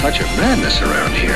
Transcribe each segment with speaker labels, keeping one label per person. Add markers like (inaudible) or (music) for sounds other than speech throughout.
Speaker 1: Touch of madness around here.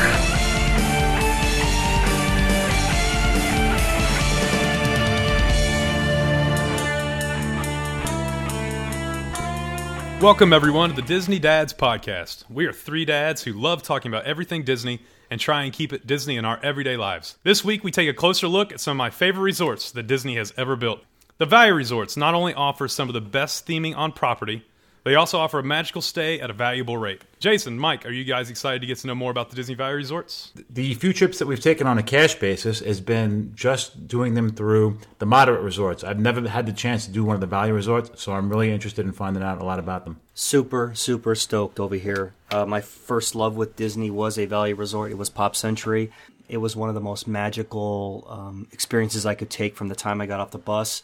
Speaker 2: Welcome, everyone, to the Disney Dads Podcast. We are three dads who love talking about everything Disney and try and keep it Disney in our everyday lives. This week, we take a closer look at some of my favorite resorts that Disney has ever built. The Value Resorts not only offer some of the best theming on property, they also offer a magical stay at a valuable rate. Jason, Mike, are you guys excited to get to know more about the Disney Value Resorts?
Speaker 3: The few trips that we've taken on a cash basis has been just doing them through the moderate resorts. I've never had the chance to do one of the value resorts, so I'm really interested in finding out a lot about them.
Speaker 4: super super stoked over here uh, my first love with disney was a value resort it was pop century it was one of the most magical um, experiences i could take from the time i got off the bus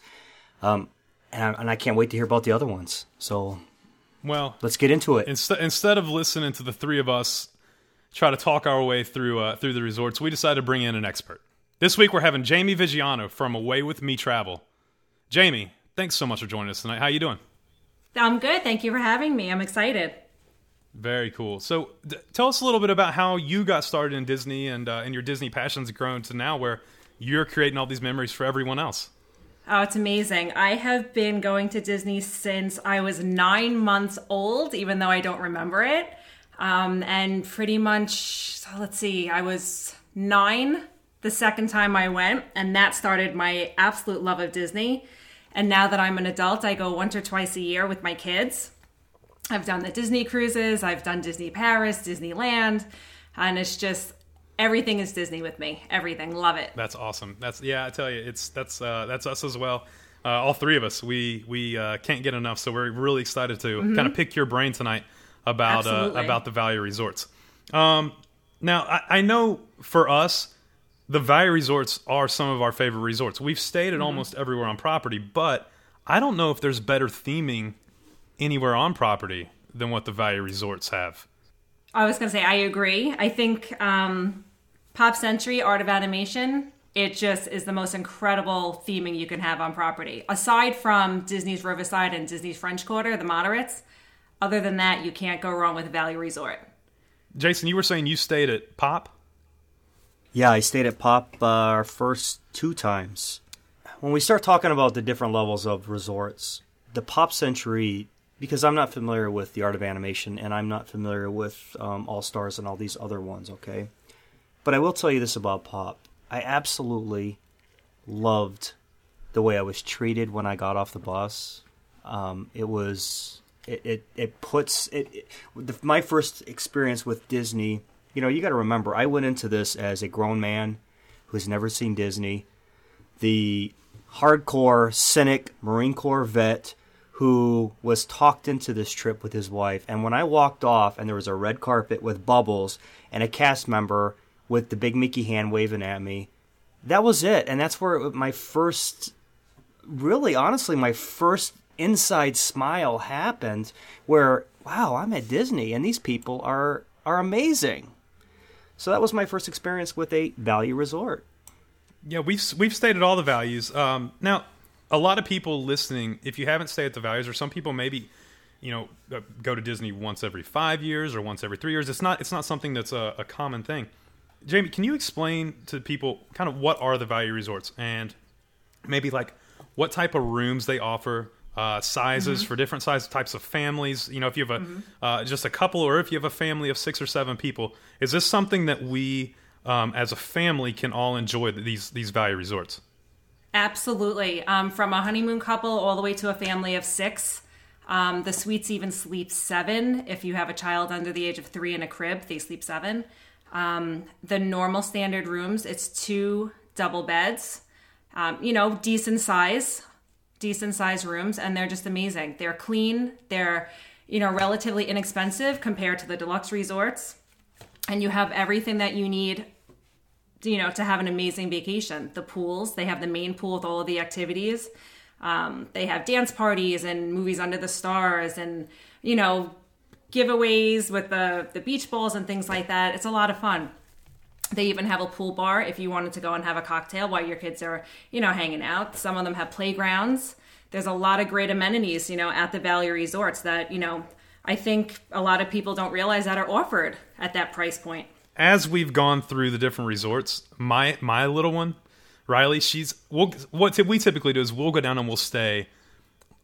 Speaker 4: um, and, I, and i can't wait to hear about the other ones so
Speaker 2: Well,
Speaker 4: let's get into it
Speaker 2: inst- instead of listening to the three of us try to talk our way through uh, through the resorts, we decided to bring in an expert. This week, we're having Jamie Vigiano from Away with Me Travel. Jamie, thanks so much for joining us tonight. How are you doing?
Speaker 5: I'm good. Thank you for having me. I'm excited.
Speaker 2: Very cool. So, d- tell us a little bit about how you got started in Disney and uh, and your Disney passions grown to now, where you're creating all these memories for everyone else.
Speaker 5: Oh, it's amazing. I have been going to Disney since I was nine months old, even though I don't remember it. Um, and pretty much, so let's see, I was nine the second time I went, and that started my absolute love of Disney. And now that I'm an adult, I go once or twice a year with my kids. I've done the Disney cruises, I've done Disney Paris, Disneyland, and it's just everything is Disney with me. Everything. Love it.
Speaker 2: That's awesome. That's yeah, I tell you, it's that's uh, that's us as well. Uh, all three of us, we we uh, can't get enough, so we're really excited to kind of pick your brain tonight about uh, about the value resorts. Um, now, I, I know for us, the value resorts are some of our favorite resorts. We've stayed at almost everywhere on property, but I don't know if there's better theming anywhere on property than what the value resorts have.
Speaker 5: I was going to say, I agree. I think um, Pop Century Art of Animation, it just is the most incredible theming you can have on property. Aside from Disney's Riverside and Disney's French Quarter, the moderates, other than that, you can't go wrong with Value Resort.
Speaker 2: Jason, you were saying you stayed at Pop.
Speaker 4: yeah i stayed at pop uh, our first two times when we start talking about the different levels of resorts the pop century because i'm not familiar with the art of animation and i'm not familiar with um, all stars and all these other ones okay but i will tell you this about pop. I absolutely loved the way i was treated when i got off the bus. Um, it was it, it, it puts it, it the, my first experience with disney you know you got to remember i went into this as a grown man who's never seen disney. The hardcore cynic marine corps vet who was talked into this trip with his wife. And when i walked off and there was a red carpet with bubbles and a cast member with the big mickey hand waving at me that was it and that's where my first really honestly my first inside smile happened where wow i'm at disney and these people are are amazing so that was my first experience with a value resort
Speaker 2: Yeah, we've we've stated all the values. Um, now, a lot of people listening, if you haven't stayed at the values, or some people maybe, you know, go to Disney once every five years or once every three years. It's not it's not something that's a, a common thing. Jamie, can you explain to people kind of what are the value resorts and maybe like what type of rooms they offer, uh, sizes for different size types of families. You know, if you have a uh, just a couple, or if you have a family of six or seven people, is this something that we um, as a family can all enjoy these these value resorts?
Speaker 5: Absolutely. Um, from a honeymoon couple all the way to a family of six. Um, the suites even sleep seven. If you have a child under the age of three in a crib, they sleep seven. Um, the normal standard rooms, it's two double beds. Um, you know, decent size, decent size rooms, and they're just amazing. They're clean. They're you know, relatively inexpensive compared to the deluxe resorts. And you have everything that you need, you know, to have an amazing vacation. The pools, they have the main pool with all of the activities. Um, they have dance parties and movies under the stars and, you know, giveaways with the, the beach balls and things like that. It's a lot of fun. They even have a pool bar if you wanted to go and have a cocktail while your kids are, you know, hanging out. Some of them have playgrounds. There's a lot of great amenities, you know, at the Value Resorts that, you know, I think a lot of people don't realize that are offered at that price point.
Speaker 2: As we've gone through the different resorts, my my little one, Riley, she's we'll, what we typically do is we'll go down and we'll stay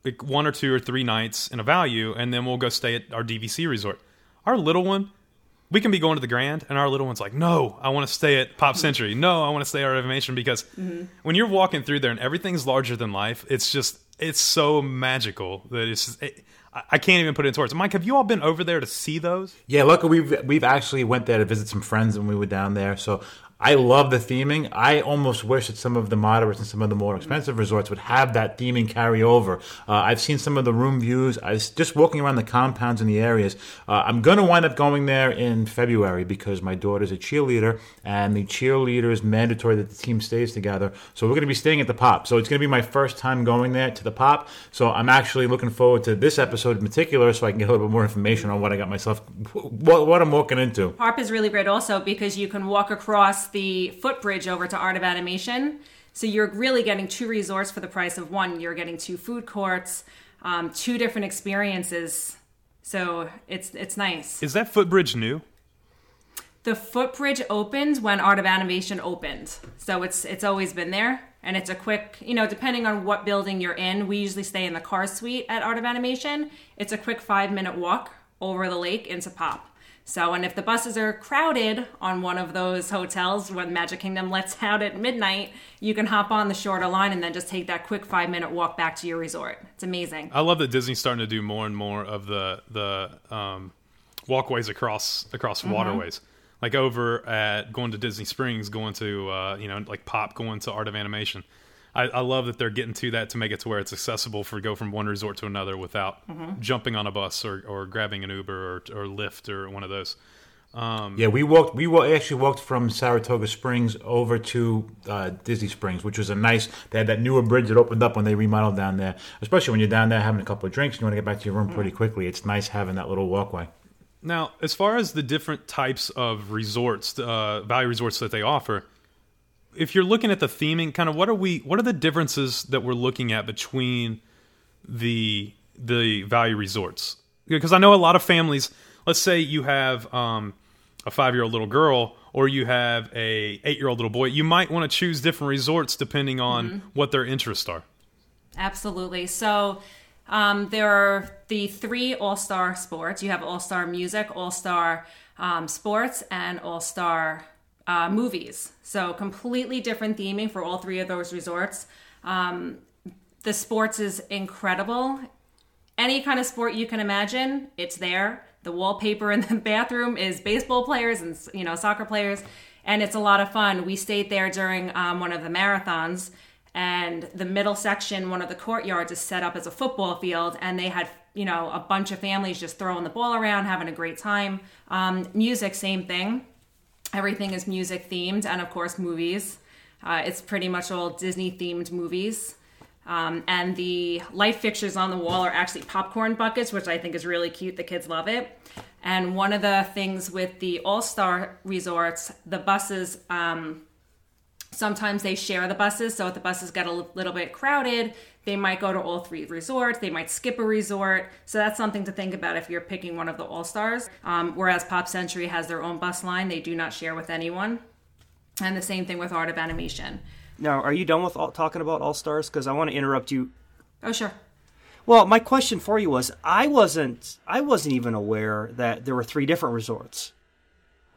Speaker 2: like one or two or three nights in a value, and then we'll go stay at our DVC resort. Our little one, we can be going to the Grand, and our little one's like, "No, I want to stay at Pop Century. No, I want to stay at Art of Animation." Because mm-hmm. when you're walking through there and everything's larger than life, it's just it's so magical that it's. Just, it, I- I can't even put it into words. Mike, have you all been over there to see those?
Speaker 3: Yeah, look, we've we've actually went there to visit some friends when we were down there. So I love the theming. I almost wish that some of the moderates and some of the more expensive resorts would have that theming carry over. Uh, I've seen some of the room views. I was just walking around the compounds in the areas. Uh, I'm going to wind up going there in February because my daughter's a cheerleader, and the cheerleader is mandatory that the team stays together. So we're going to be staying at the Pop. So it's going to be my first time going there to the Pop. So I'm actually looking forward to this episode in particular, so I can get a little bit more information on what I got myself, (laughs) what, what I'm walking into.
Speaker 5: Harp is really great also because you can walk across the footbridge over to Art of Animation. So you're really getting two resorts for the price of one. You're getting two food courts, um, two different experiences. So it's it's nice.
Speaker 2: Is that footbridge new?
Speaker 5: The footbridge opened when Art of Animation opened. So it's it's always been there. And it's a quick, you know, depending on what building you're in, we usually stay in the car suite at Art of Animation. It's a quick five minute walk over the lake into Pop. So, and if the buses are crowded on one of those hotels when Magic Kingdom lets out at midnight, you can hop on the shorter line and then just take that quick five minute walk back to your resort. It's amazing.
Speaker 2: I love that Disney's starting to do more and more of the the um, walkways across across waterways. Like over at going to Disney Springs, going to uh, you know like Pop, going to Art of Animation. I, I love that they're getting to that to make it to where it's accessible for go from one resort to another without jumping on a bus or, or grabbing an Uber or, or Lyft or one of those.
Speaker 3: Yeah, we walked. We actually walked from Saratoga Springs over to uh, Disney Springs, which was a nice. They had that newer bridge that opened up when they remodeled down there. Especially when you're down there having a couple of drinks and you want to get back to your room pretty quickly. It's nice having that little walkway.
Speaker 2: Now, as far as the different types of resorts, uh, value resorts that they offer, if you're looking at the theming, kind of what are we? What are the differences that we're looking at between the the value resorts? Because I know a lot of families. Let's say you have um, a five year old little girl, or you have a eight year old little boy. You might want to choose different resorts depending on what their interests are.
Speaker 5: Absolutely. So um, there are the three All Star sports. You have All Star Music, All Star um, Sports, and All Star uh, Movies. So completely different theming for all three of those resorts. Um, the sports is incredible. Any kind of sport you can imagine, it's there. The wallpaper in the (laughs) bathroom is baseball players and you know soccer players, and it's a lot of fun. We stayed there during um, one of the marathons, and the middle section, one of the courtyards, is set up as a football field, and they had you know a bunch of families just throwing the ball around, having a great time. Um, music, same thing. Everything is music themed, and of course, movies. Uh, it's pretty much all Disney themed movies. Um, and the light fixtures on the wall are actually popcorn buckets, which I think is really cute. The kids love it. And one of the things with the All Star resorts, the buses, um, sometimes they share the buses. So if the buses get a little bit crowded, they might go to all three resorts. They might skip a resort. So that's something to think about if you're picking one of the All Stars. Um, whereas Pop Century has their own bus line, they do not share with anyone. And the same thing with Art of Animation.
Speaker 4: Now, are you done with all, talking about All Stars? Because I want to interrupt you.
Speaker 5: Oh, sure.
Speaker 4: Well, my question for you was, I wasn't, I wasn't even aware that there were three different resorts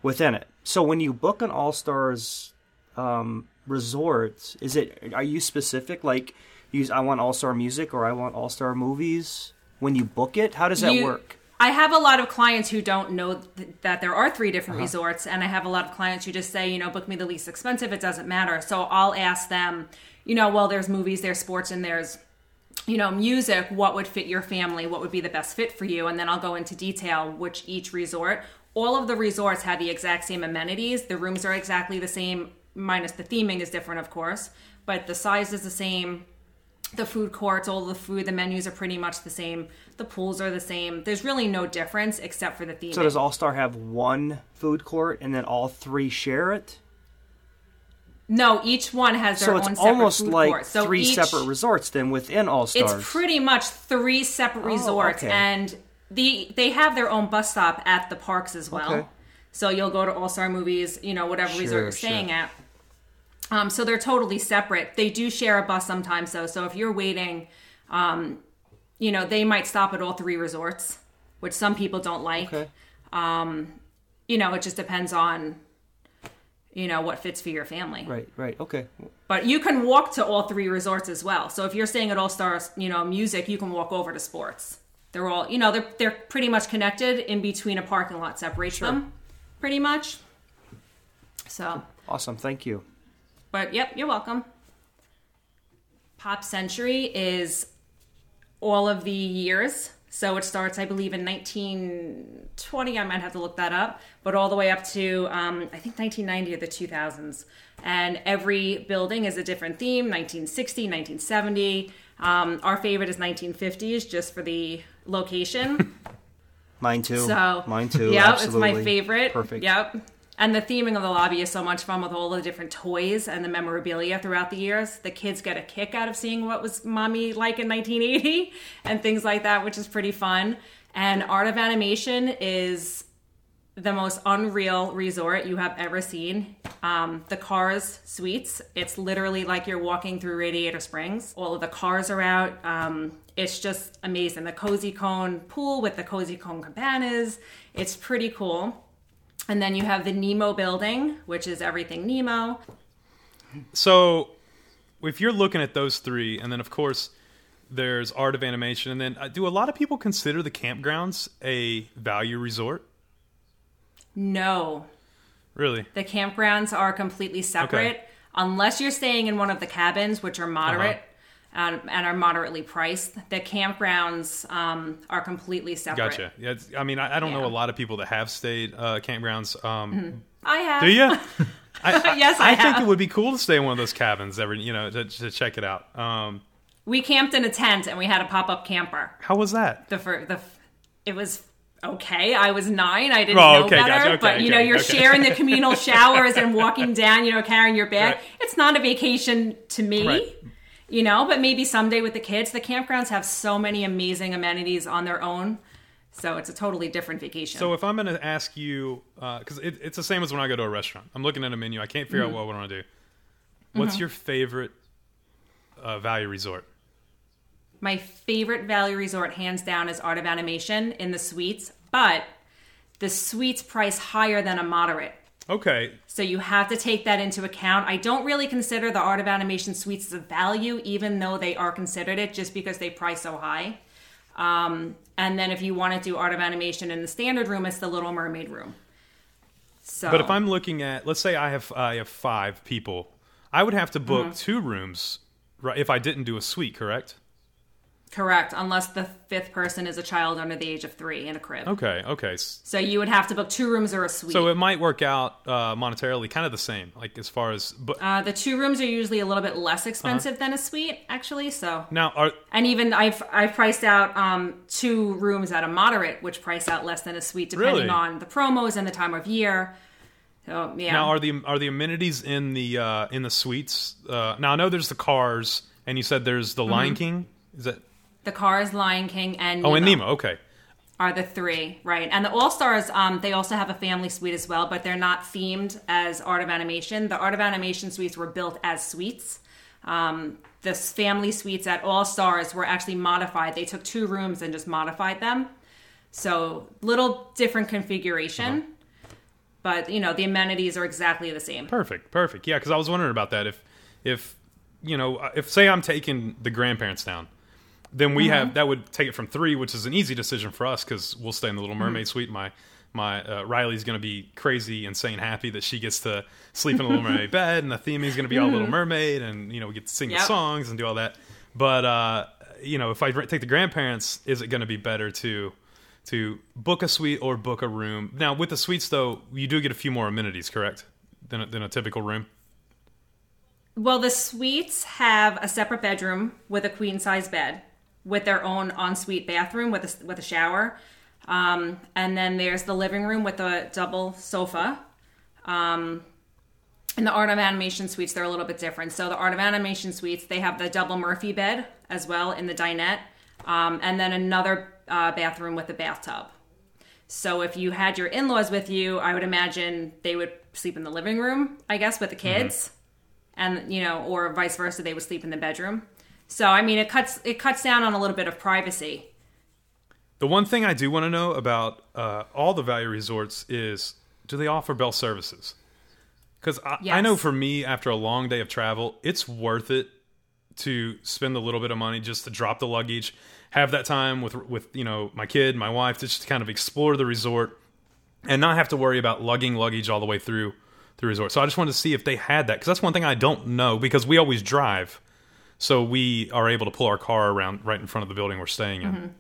Speaker 4: within it. So when you book an All Stars um, resort, is it? Are you specific? Like, use I want All Star music or I want All Star movies when you book it? How does that
Speaker 5: You-
Speaker 4: work?
Speaker 5: I have a lot of clients who don't know th- that there are three different resorts, and I have a lot of clients who just say, you know, book me the least expensive. It doesn't matter. So I'll ask them, you know, well, there's movies, there's sports, and there's you know, music, what would fit your family, what would be the best fit for you, and then I'll go into detail which each resort. All of the resorts have the exact same amenities. The rooms are exactly the same, minus the theming is different, of course, but the size is the same. The food courts, all the food, the menus are pretty much the same. The pools are the same. There's really no difference except for the theming.
Speaker 4: So does All Star have one food court and then all three share it?
Speaker 5: no, each one has their own.
Speaker 4: So
Speaker 5: own
Speaker 4: it's
Speaker 5: separate
Speaker 4: almost like
Speaker 5: court. So
Speaker 4: three
Speaker 5: each-
Speaker 4: separate resorts then within All Stars.
Speaker 5: It's pretty much three separate oh, resorts,
Speaker 4: Oh, okay.
Speaker 5: and the they have their own bus stop at the parks as well.
Speaker 4: Okay.
Speaker 5: So you'll go to All Star Movies, you know, whatever resort you're staying
Speaker 4: sure.
Speaker 5: at. Um, so they're totally separate. They do share a bus sometimes, though. So if you're waiting, um, you know, they might stop at all three resorts, which some people don't like.
Speaker 4: Okay.
Speaker 5: You know, it just depends on, you know, what fits for your family.
Speaker 4: Right, right. Okay.
Speaker 5: But you can walk to all three resorts as well. So if you're staying at All Stars, you know, music, you can walk over to sports. They're all, you know, they're they're pretty much connected. In between a parking lot separates them, pretty much. So,
Speaker 4: Awesome. Thank you.
Speaker 5: But yep, you're welcome. Pop Century is all of the years. So it starts, I believe, in 1920. I might have to look that up, but all the way up to um, I think 1990 or the 2000s. And every building is a different theme: 1960, 1970. Um, our favorite is 1950s, just for the location. (laughs)
Speaker 4: Mine too.
Speaker 5: So
Speaker 4: Mine too. (laughs)
Speaker 5: Yeah,
Speaker 4: absolutely.
Speaker 5: it's my favorite.
Speaker 4: Perfect.
Speaker 5: Yep. And the theming of the lobby is so much fun with all the different toys and the memorabilia throughout the years. The kids get a kick out of seeing what was mommy like in 1980 (laughs) and things like that, which is pretty fun. And Art of Animation is the most unreal resort you have ever seen. Um, the Cars Suites, it's literally like you're walking through Radiator Springs. All of the cars are out. Um, it's just amazing. The Cozy Cone pool with the Cozy Cone cabanas, it's pretty cool. And then you have the Nemo building, which is everything Nemo.
Speaker 2: So, if you're looking at those three, and then of course there's art of animation, and then uh, do a lot of people consider the campgrounds a value resort?
Speaker 5: No,
Speaker 2: Really?
Speaker 5: the campgrounds are completely separate
Speaker 2: Okay.
Speaker 5: unless you're staying in one of the cabins, which are moderate.
Speaker 2: Uh-huh.
Speaker 5: And, and are moderately priced. The campgrounds um, are completely separate.
Speaker 2: Gotcha. Yeah, I mean, I, I don't know a lot of people that have stayed uh, campgrounds. Um,
Speaker 5: I have.
Speaker 2: Do you? (laughs) I, I,
Speaker 5: Yes, I
Speaker 2: I think it would be cool to stay in one of those cabins every, you know, to, to check it out. Um,
Speaker 5: We camped in a tent and we had a pop up camper.
Speaker 2: how was that?
Speaker 5: The fir- the f- it was okay. I was nine. I didn't
Speaker 2: Oh,
Speaker 5: know
Speaker 2: okay,
Speaker 5: better.
Speaker 2: gotcha, okay,
Speaker 5: but you know, you're
Speaker 2: okay.
Speaker 5: sharing the communal (laughs) showers and walking down. You know, carrying your bag.
Speaker 2: Right.
Speaker 5: It's not a vacation to me.
Speaker 2: Right.
Speaker 5: You know, but maybe someday with the kids, the campgrounds have so many amazing amenities on their own. So it's a totally different vacation.
Speaker 2: So if I'm going to ask you, because it, it's the same as when I go to a restaurant, I'm looking at a menu, I can't figure
Speaker 5: Mm-hmm.
Speaker 2: out what I want to do. What's your favorite uh, value resort?
Speaker 5: My favorite value resort, hands down, is Art of Animation in the suites, but the suites price higher than a moderate.
Speaker 2: Okay,
Speaker 5: So you have to take that into account. I don't really consider the Art of Animation suites as a value, even though they are considered it, just because they price so high. Um, and then if you want to do Art of Animation in the standard room, it's the Little Mermaid room. So,
Speaker 2: but if I'm looking at, let's say I have I have five people, I would have to book
Speaker 5: Mm-hmm.
Speaker 2: two rooms, right? If I didn't do a suite, correct?
Speaker 5: Correct, unless the fifth person is a child under the age of three in a crib.
Speaker 2: Okay, okay.
Speaker 5: So you would have to book two rooms or a suite.
Speaker 2: So it might work out uh, monetarily kind of the same, like as far as. But
Speaker 5: uh, the two rooms are usually a little bit less
Speaker 2: Uh-huh.
Speaker 5: expensive than a suite, actually. So
Speaker 2: now, are
Speaker 5: And even I've I've priced out um, two rooms at a moderate, which price out less than a suite, depending
Speaker 2: Really?
Speaker 5: on the promos and the time of year. So yeah,
Speaker 2: now are the are the amenities in the uh, in the suites? Uh, now I know there's the cars, and you said there's the Lion King. Is that?
Speaker 5: The Cars, Lion King, and
Speaker 2: Oh,
Speaker 5: Nemo
Speaker 2: and Nemo. Okay.
Speaker 5: are the three, right? And the All Stars, um, they also have a family suite as well, but they're not themed as Art of Animation. The Art of Animation suites were built as suites. Um, the family suites at All Stars were actually modified. They took two rooms and just modified them. So little different configuration, but you know the amenities are exactly the same.
Speaker 2: Perfect, perfect. Yeah, because I was wondering about that. If, if you know, if say I'm taking the grandparents down, then we have that would take it from three, which is an easy decision for us because we'll stay in the Little Mermaid suite. My my uh, Riley's going to be crazy, insane, happy that she gets to sleep in a Little (laughs) Mermaid bed, and the theme is going to be all Little Mermaid, and you know we get to sing the songs and do all that. But uh, you know, if I take the grandparents, is it going to be better to to book a suite or book a room? Now, with the suites though, you do get a few more amenities, correct? Than a, than a typical room.
Speaker 5: Well, the suites have a separate bedroom with a queen size bed, with their own ensuite bathroom with a, with a shower, um, and then there's the living room with a double sofa. Um, in the Art of Animation suites, they're a little bit different. So the Art of Animation suites, they have the double Murphy bed as well in the dinette, um, and then another uh, bathroom with a bathtub. So if you had your in-laws with you, I would imagine they would sleep in the living room, I guess, with the kids, and you know, or vice versa, they would sleep in the bedroom. So I mean, it cuts it cuts down on a little bit of privacy.
Speaker 2: The one thing I do want to know about uh, all the value resorts is do they offer bell services? Because I, I know for me, after a long day of travel, it's worth it to spend a little bit of money just to drop the luggage, have that time with with you know my kid, my wife, to just kind of explore the resort, and not have to worry about lugging luggage all the way through the resort. So I just wanted to see if they had that because that's one thing I don't know because we always drive, so we are able to pull our car around right in front of the building we're staying in.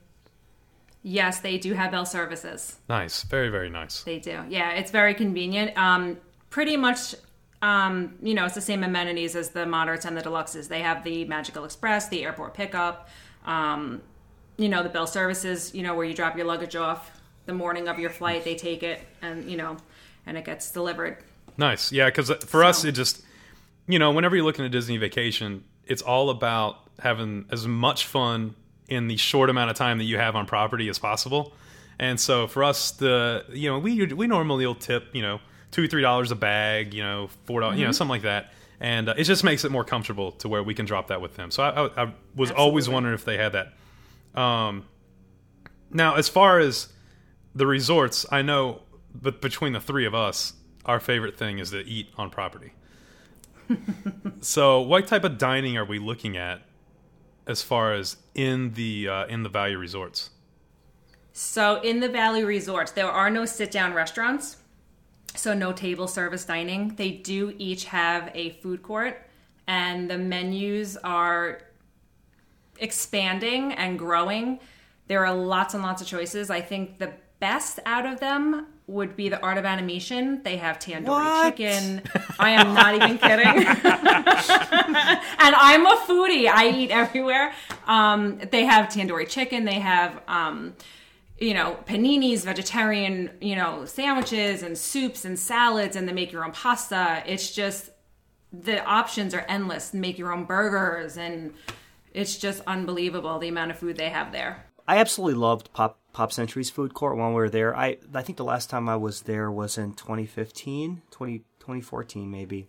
Speaker 5: Yes, they do have bell services.
Speaker 2: Nice, very very nice.
Speaker 5: They do. Yeah, it's very convenient. Um, pretty much, um, you know, it's the same amenities as the moderates and the deluxes. They have the Magical Express, the airport pickup, um, you know, the bell services, you know, where you drop your luggage off the morning of your flight, they take it and, you know, and it gets delivered.
Speaker 2: Nice. Yeah, because for us, it just, you know, whenever you're looking at Disney vacation, it's all about having as much fun in the short amount of time that you have on property as possible. And so for us, the you know we we normally will tip you know two three dollars a bag, you know four dollars, you know something like that, and uh, it just makes it more comfortable to where we can drop that with them. So I, I, I was always wondering if they had that. Um, now as far as the resorts, I know, but between the three of us, our favorite thing is to eat on property. (laughs) so, what type of dining are we looking at as far as in the uh, in the value resorts?
Speaker 5: So in the Value Resorts, there are no sit down restaurants, so no table service dining. They do each have a food court, and the menus are expanding and growing. There are lots and lots of choices. I think the best out of them would be the Art of Animation. They have tandoori
Speaker 4: What?
Speaker 5: chicken. I am not even kidding. (laughs) and I'm a foodie. I eat everywhere. Um, they have tandoori chicken. They have, um, you know, paninis, vegetarian, you know, sandwiches and soups and salads, and they make your own pasta. It's just the options are endless. Make your own burgers, and it's just unbelievable the amount of food they have there.
Speaker 4: I absolutely loved Pop Pop Century's food court when we were there. I I think the last time I was there was in 2015, 20, 2014 maybe.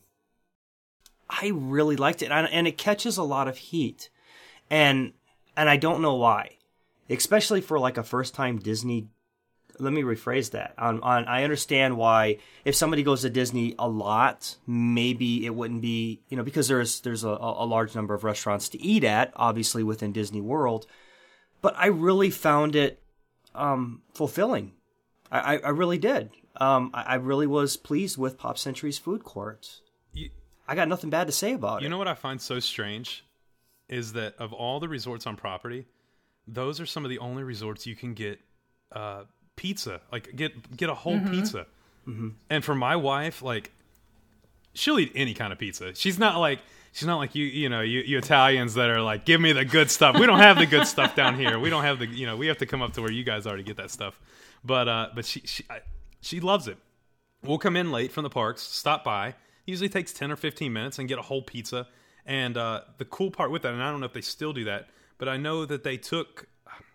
Speaker 4: I really liked it, and, it catches a lot of heat, and and I don't know why, especially for like a first time Disney. Let me rephrase that. On on, I understand why if somebody goes to Disney a lot, maybe it wouldn't be you know because there's there's a, a large number of restaurants to eat at, obviously within Disney World but I really found it um, fulfilling. I, I, I really did. Um, I, I really was pleased with Pop Century's food court.
Speaker 2: You,
Speaker 4: I got nothing bad to say about
Speaker 2: you
Speaker 4: it.
Speaker 2: You know what I find so strange is that of all the resorts on property, those are some of the only resorts you can get uh, pizza, like get get a whole pizza. And for my wife, like she'll eat any kind of pizza. She's not like she's not like you you know you, you Italians that are like give me the good stuff. We don't have the good stuff down here. We don't have the you know we have to come up to where you guys are to get that stuff. But uh but she she I, she loves it. We'll come in late from the parks, stop by. Usually takes ten or fifteen minutes and get a whole pizza. And uh, the cool part with that, and I don't know if they still do that, but I know that they took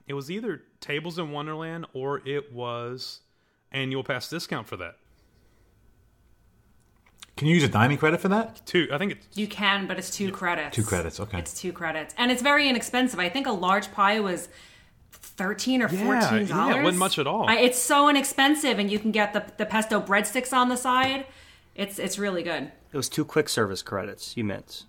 Speaker 2: it was either Tables in Wonderland or it was annual pass discount for that.
Speaker 3: Can you use a dining credit for that?
Speaker 2: Two, I think it's
Speaker 5: You can, but it's two credits.
Speaker 3: Two credits, okay.
Speaker 5: It's two credits, and it's very inexpensive. I think a large pie was thirteen or
Speaker 2: Yeah,
Speaker 5: fourteen
Speaker 2: yeah,
Speaker 5: dollars.
Speaker 2: it wasn't much at all.
Speaker 5: I, it's so inexpensive, and you can get the the pesto breadsticks on the side. It's it's really good.
Speaker 4: It was two quick service credits. You meant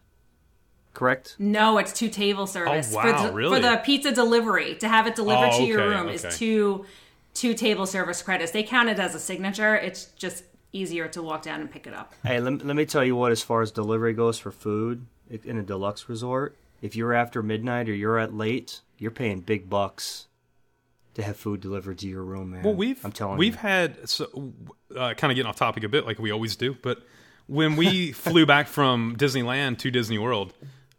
Speaker 4: correct?
Speaker 5: No, it's two table service
Speaker 2: Oh,
Speaker 5: for,
Speaker 2: wow,
Speaker 5: the,
Speaker 2: really?
Speaker 5: for the pizza delivery to have it delivered
Speaker 2: Oh,
Speaker 5: to your
Speaker 2: okay,
Speaker 5: room
Speaker 2: okay.
Speaker 5: is two two table service credits. They count it as a signature. It's just easier to walk down and pick it up.
Speaker 4: Hey, let, let me tell you what. As far as delivery goes for food in a deluxe resort, if you're after midnight or you're at late, you're paying big bucks to have food delivered to your room, man.
Speaker 2: Well, we've
Speaker 4: I'm telling
Speaker 2: we've
Speaker 4: you.
Speaker 2: had so uh, kind of getting off topic a bit, like we always do. But when we (laughs) flew back from Disneyland to Disney World,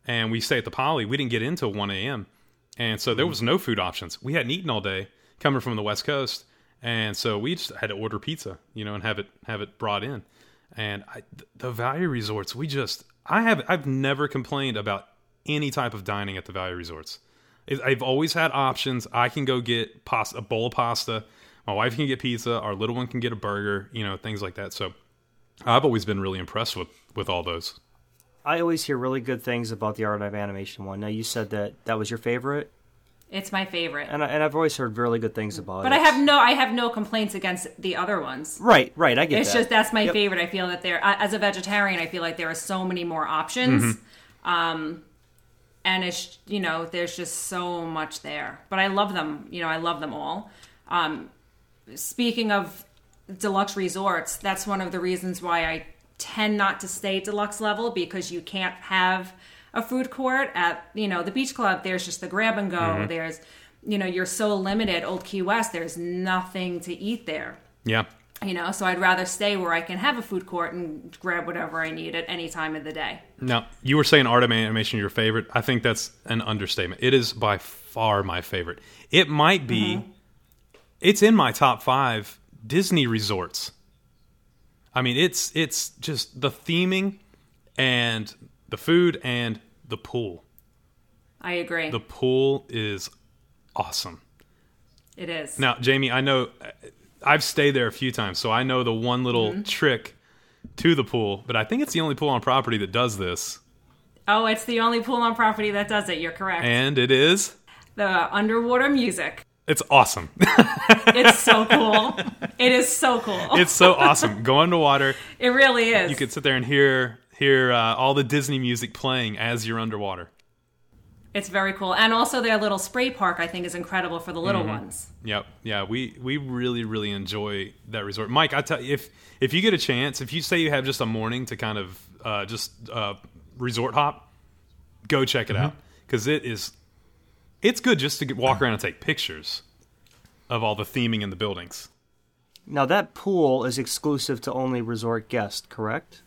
Speaker 2: and we stayed at the Poly, we didn't get in till one a.m. And so there was no food options. We hadn't eaten all day coming from the West Coast, and so we just had to order pizza, you know, and have it have it brought in. And I, the value resorts, we just I have I've never complained about any type of dining at the value resorts. I've always had options. I can go get pasta, a bowl of pasta. My wife can get pizza. Our little one can get a burger. You know, things like that. So I've always been really impressed with with all those.
Speaker 4: I always hear really good things about the Art of Animation one. Now you said that that was your favorite,
Speaker 5: It's my favorite.
Speaker 4: and I, and I've always heard really good things about
Speaker 5: But
Speaker 4: it.
Speaker 5: But I have no I have no complaints against the other ones.
Speaker 4: right, right. I get
Speaker 5: It's
Speaker 4: that.
Speaker 5: just that's my
Speaker 4: Yep.
Speaker 5: favorite. I feel that there as a vegetarian, I feel like there are so many more options. Um and it's you know, there's just so much there. But I love them, you know, I love them all. Um speaking of deluxe resorts, that's one of the reasons why I tend not to stay deluxe level because you can't have a food court at you know the beach club. There's just the grab and go. Mm-hmm. There's you know you're so limited. Old Key West, there's nothing to eat there.
Speaker 2: Yeah.
Speaker 5: You know, so I'd rather stay where I can have a food court and grab whatever I need at any time of the day.
Speaker 2: Now you were saying art of animation your favorite. I think that's an understatement. It is by far my favorite. It might be. Mm-hmm. It's in my top five Disney resorts. I mean, it's it's just the theming and the food and the pool.
Speaker 5: I agree.
Speaker 2: The pool is awesome.
Speaker 5: it is.
Speaker 2: Now, Jamie, I know I've stayed there a few times, so I know the one little
Speaker 5: Mm-hmm.
Speaker 2: trick to the pool, but I think it's the only pool on property that does this.
Speaker 5: Oh, it's the only pool on property that does it. You're correct.
Speaker 2: And it is
Speaker 5: the underwater music.
Speaker 2: it's awesome. (laughs)
Speaker 5: It's so cool. it is so cool.
Speaker 2: it's so awesome. Go underwater.
Speaker 5: it really is.
Speaker 2: You could sit there and hear hear uh, all the Disney music playing as you're underwater.
Speaker 5: It's very cool. And also their little spray park I think is incredible for the little
Speaker 2: Mm-hmm.
Speaker 5: ones.
Speaker 2: Yep. Yeah, we we really really enjoy that resort. Mike, I tell you if if you get a chance, if you say you have just a morning to kind of uh, just uh, resort hop, go check it out because it is it's good just to get, walk around and take pictures of all the theming in the buildings.
Speaker 4: Now that pool is exclusive to only resort guests, correct?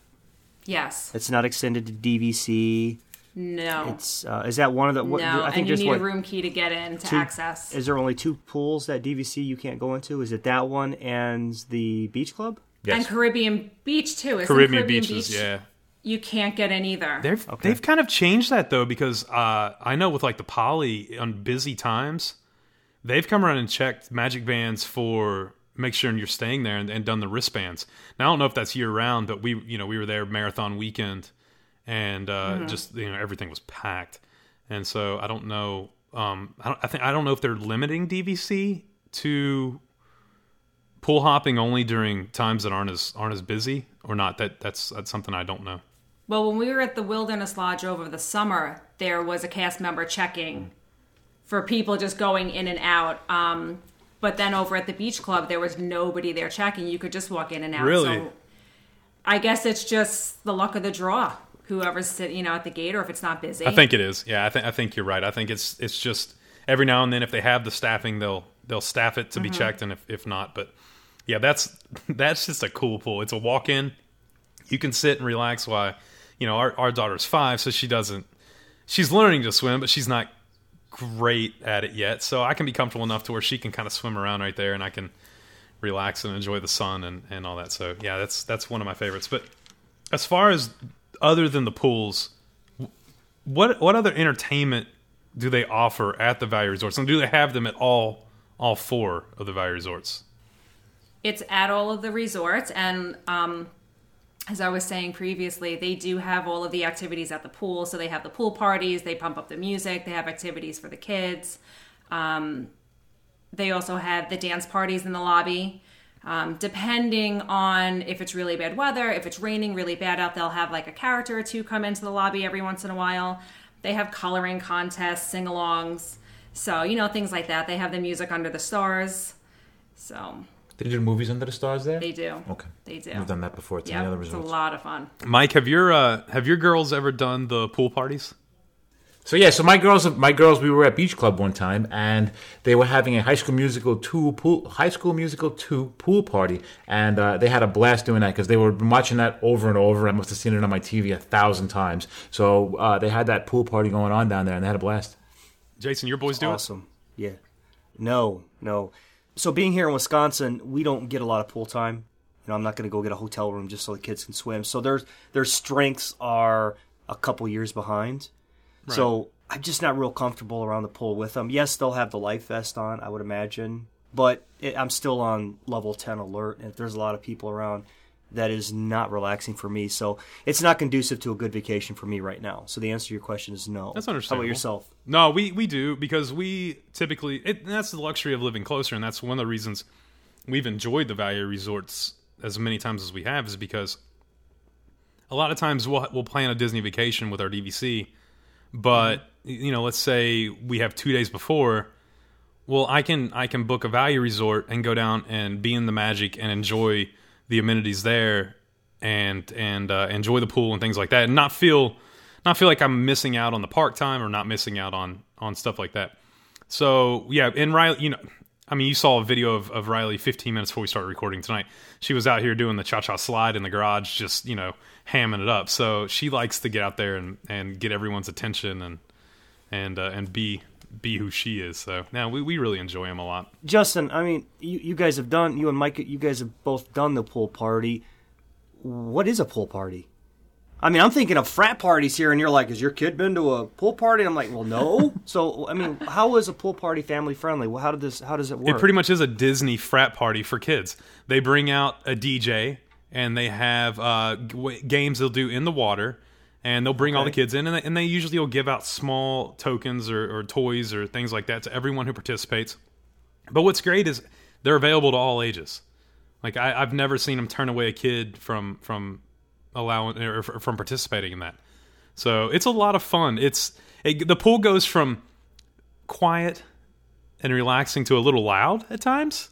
Speaker 5: Yes.
Speaker 4: It's not extended to DVC.
Speaker 5: No.
Speaker 4: It's uh, is that one of the? What,
Speaker 5: no.
Speaker 4: I think
Speaker 5: and you need
Speaker 4: what,
Speaker 5: a room key to get in to
Speaker 4: two-
Speaker 5: access.
Speaker 4: Is there only two pools that DVC you can't go into? Is it that one and the beach club? Yes.
Speaker 5: And Caribbean Beach too. Isn't
Speaker 2: Caribbean,
Speaker 5: Caribbean
Speaker 2: beaches,
Speaker 5: Beach?
Speaker 2: yeah.
Speaker 5: You can't get in either.
Speaker 2: They've they've kind of changed that though because uh, I know with like the poly on busy times, they've come around and checked magic bands for make sure you're staying there and, and done the wristbands. Now I don't know if that's year round, but we you know we were there marathon weekend, and uh, just you know everything was packed, and so I don't know. Um, I, don't, I think I don't know if they're limiting DVC to pool hopping only during times that aren't as aren't as busy or not. That that's that's something I don't know.
Speaker 5: Well, when we were at the Wilderness Lodge over the summer, there was a cast member checking for people just going in and out. Um, but then over at the beach club, there was nobody there checking. You could just walk in and out.
Speaker 2: Really?
Speaker 5: So I guess it's just the luck of the draw. Whoever's sit, you know, at the gate, or if it's not busy.
Speaker 2: I think it is. Yeah, I think I think you're right. I think it's it's just every now and then if they have the staffing, they'll they'll staff it to
Speaker 5: Mm-hmm.
Speaker 2: be checked, and if if not, but yeah, that's (laughs) that's just a cool pool. It's a walk in. You can sit and relax. While you know our our daughter's five, so she doesn't. She's learning to swim, but she's not great at it yet. So I can be comfortable enough to where she can kind of swim around right there, and I can relax and enjoy the sun and, and all that. So yeah, that's that's one of my favorites. But as far as other than the pools, what what other entertainment do they offer at the value resorts, and do they have them at all all four of the value resorts?
Speaker 5: it's at all of the resorts and um, as i was saying previously they do have all of the activities at the pool. So they have the pool parties they pump up the music they have activities for the kids. Um, they also have the dance parties in the lobby. Um, depending on if it's really bad weather if it's raining really bad out they'll have like a character or two come into the lobby every once in a while. They have coloring contests sing-alongs. So you know things like that. They have the music under the stars. So
Speaker 3: They do movies under the stars there.
Speaker 5: they do.
Speaker 3: Okay.
Speaker 5: They do.
Speaker 3: We've done that before. It's
Speaker 5: Yeah,
Speaker 3: any other
Speaker 5: it's a lot of fun.
Speaker 2: Mike, have your uh, have your girls ever done the pool parties?
Speaker 3: So yeah, so my girls, my girls, we were at Beach Club one time, and they were having a High School Musical two pool, High School Musical two pool party, and uh, they had a blast doing that because they were watching that over and over. I must have seen it on my TV a thousand times. So uh, they had that pool party going on down there, and they had a blast.
Speaker 2: Jason, your boys do it.
Speaker 4: awesome. Yeah. No, no. So being here in Wisconsin, we don't get a lot of pool time. You know, I'm not going to go get a hotel room just so the kids can swim. So their their strengths are a couple years behind. So I'm just not real comfortable around the pool with them. Yes, they'll have the life vest on, I would imagine, but it, I'm still on level 10 alert. And if there's a lot of people around, that is not relaxing for me. So it's not conducive to a good vacation for me right now. So the answer to your question is no.
Speaker 2: That's
Speaker 4: How
Speaker 2: understandable.
Speaker 4: about yourself?
Speaker 2: No, we we do because we typically it, that's the luxury of living closer, and that's one of the reasons we've enjoyed the value resorts as many times as we have is because a lot of times we'll we'll plan a Disney vacation with our DVC, but mm-hmm. you know, let's say we have two days before. Well, I can I can book a value resort and go down and be in the magic and enjoy the amenities there, and and uh, enjoy the pool and things like that, and not feel not feel like I'm missing out on the park time or not missing out on on stuff like that. So yeah, and Riley, you know, I mean, you saw a video of, of Riley 15 minutes before we started recording tonight. She was out here doing the cha cha slide in the garage, just you know, hamming it up. So she likes to get out there and, and get everyone's attention and and uh, and be be who she is. So now we, we really enjoy him a lot.
Speaker 4: Justin, I mean, you, you guys have done, you and Mike, you guys have both done the pool party. What is a pool party? I mean, I'm thinking of frat parties here, and you're like, "Has your kid been to a pool party?" And I'm like, "Well, no." (laughs) so, I mean, how is a pool party family friendly? Well, how did this? How does it work?
Speaker 2: It pretty much is a Disney frat party for kids. They bring out a DJ and they have uh, g- games they'll do in the water, and they'll bring all the kids in, and they, and they usually will give out small tokens or, or toys or things like that to everyone who participates. But what's great is they're available to all ages. Like I, I've never seen them turn away a kid from from allowing or from participating in that. So it's a lot of fun. It's it, the pool goes from quiet and relaxing to a little loud at times,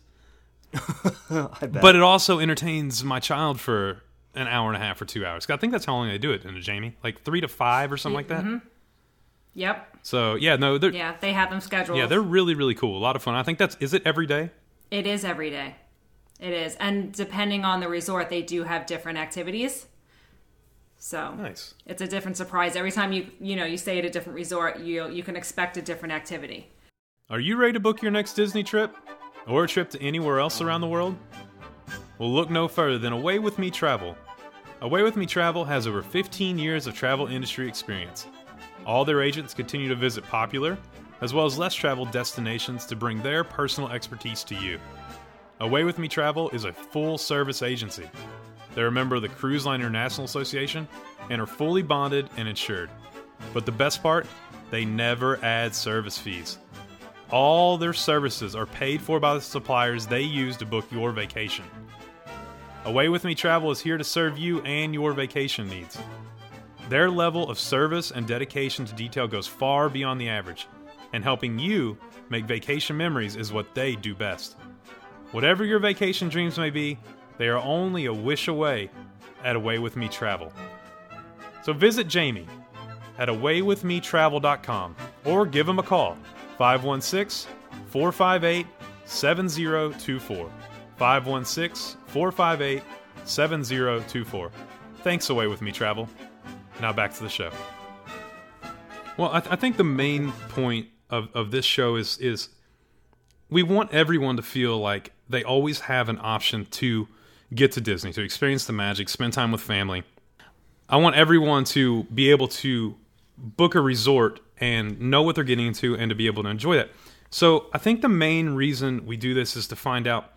Speaker 2: (laughs) but it also entertains my child for an hour and a half or two hours. I think that's how long they do it, in Jamie, like three to five or something like that. Mm-hmm.
Speaker 5: Yep.
Speaker 2: So yeah, no, they're yeah.
Speaker 5: Yeah, they have them scheduled.
Speaker 2: Yeah, they're really really cool. A lot of fun. I think that's is it every day.
Speaker 5: It is every day. It is. And depending on the resort, they do have different activities. So
Speaker 2: Nice.
Speaker 5: it's a different surprise. Every time you you know, you stay at a different resort, you you can expect a different activity.
Speaker 2: Are you ready to book your next Disney trip? Or a trip to anywhere else around the world? Well, look no further than Away With Me Travel. Away With Me Travel has over 15 years of travel industry experience. All their agents continue to visit popular, as well as less traveled destinations to bring their personal expertise to you. Away With Me Travel is a full service agency. They're a member of the Cruise Line International Association and are fully bonded and insured. But the best part, they never add service fees. All their services are paid for by the suppliers they use to book your vacation. Away With Me Travel is here to serve you and your vacation needs. Their level of service and dedication to detail goes far beyond the average, and helping you make vacation memories is what they do best. Whatever your vacation dreams may be, they are only a wish away at Away With Me Travel. So visit Jamie at awaywithmetravel.com or give him a call 516 458 7024. 516 458 7024. Thanks, Away With Me Travel. Now back to the show. Well, I, th- I think the main point of, of this show is is we want everyone to feel like they always have an option to get to Disney, to experience the magic, spend time with family. I want everyone to be able to book a resort and know what they're getting into and to be able to enjoy that. So I think the main reason we do this is to find out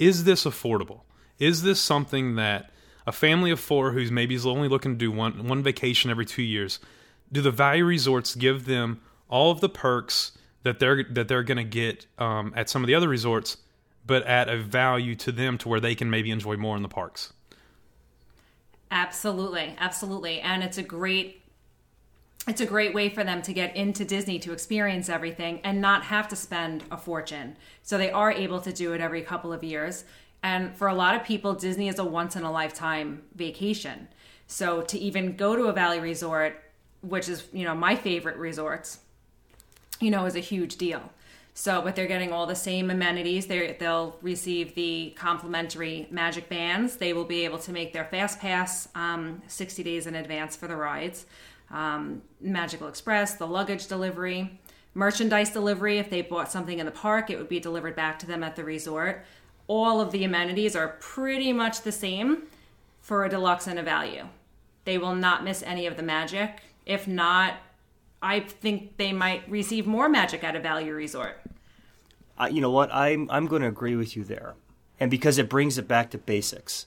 Speaker 2: is this affordable? Is this something that a family of four who's maybe is only looking to do one one vacation every two years, do the value resorts give them all of the perks that they're that they're going to get um, at some of the other resorts, but at a value to them to where they can maybe enjoy more in the parks?
Speaker 5: Absolutely, absolutely, and it's a great it's a great way for them to get into Disney to experience everything and not have to spend a fortune. So they are able to do it every couple of years. And for a lot of people, Disney is a once in a lifetime vacation. So to even go to a value resort which is you know my favorite resorts, you know, is a huge deal. So, but they're getting all the same amenities. They they'll receive the complimentary Magic Bands. They will be able to make their Fast Pass um, 60 days in advance for the rides. Um, Magical Express, the luggage delivery, merchandise delivery. If they bought something in the park, it would be delivered back to them at the resort. All of the amenities are pretty much the same for a deluxe and a value. They will not miss any of the magic. If not, I think they might receive more magic at a value resort.
Speaker 4: Uh, you know what? I'm I'm going to agree with you there, and because it brings it back to basics.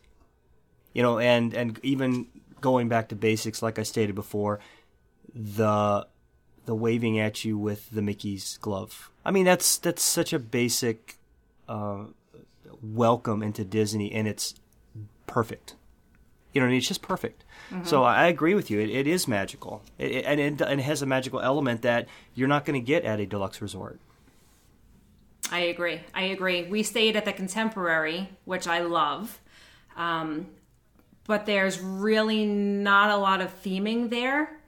Speaker 4: You know, and and even going back to basics, like I stated before, the the waving at you with the Mickey's glove. I mean, that's that's such a basic uh, welcome into Disney, and it's perfect. You know, I mean? it's just perfect. Mm-hmm. So I agree with you. It, it is magical, it, it, and, it, and it has a magical element that you're not going to get at a deluxe resort.
Speaker 5: I agree. I agree. We stayed at the Contemporary, which I love, um, but there's really not a lot of theming there.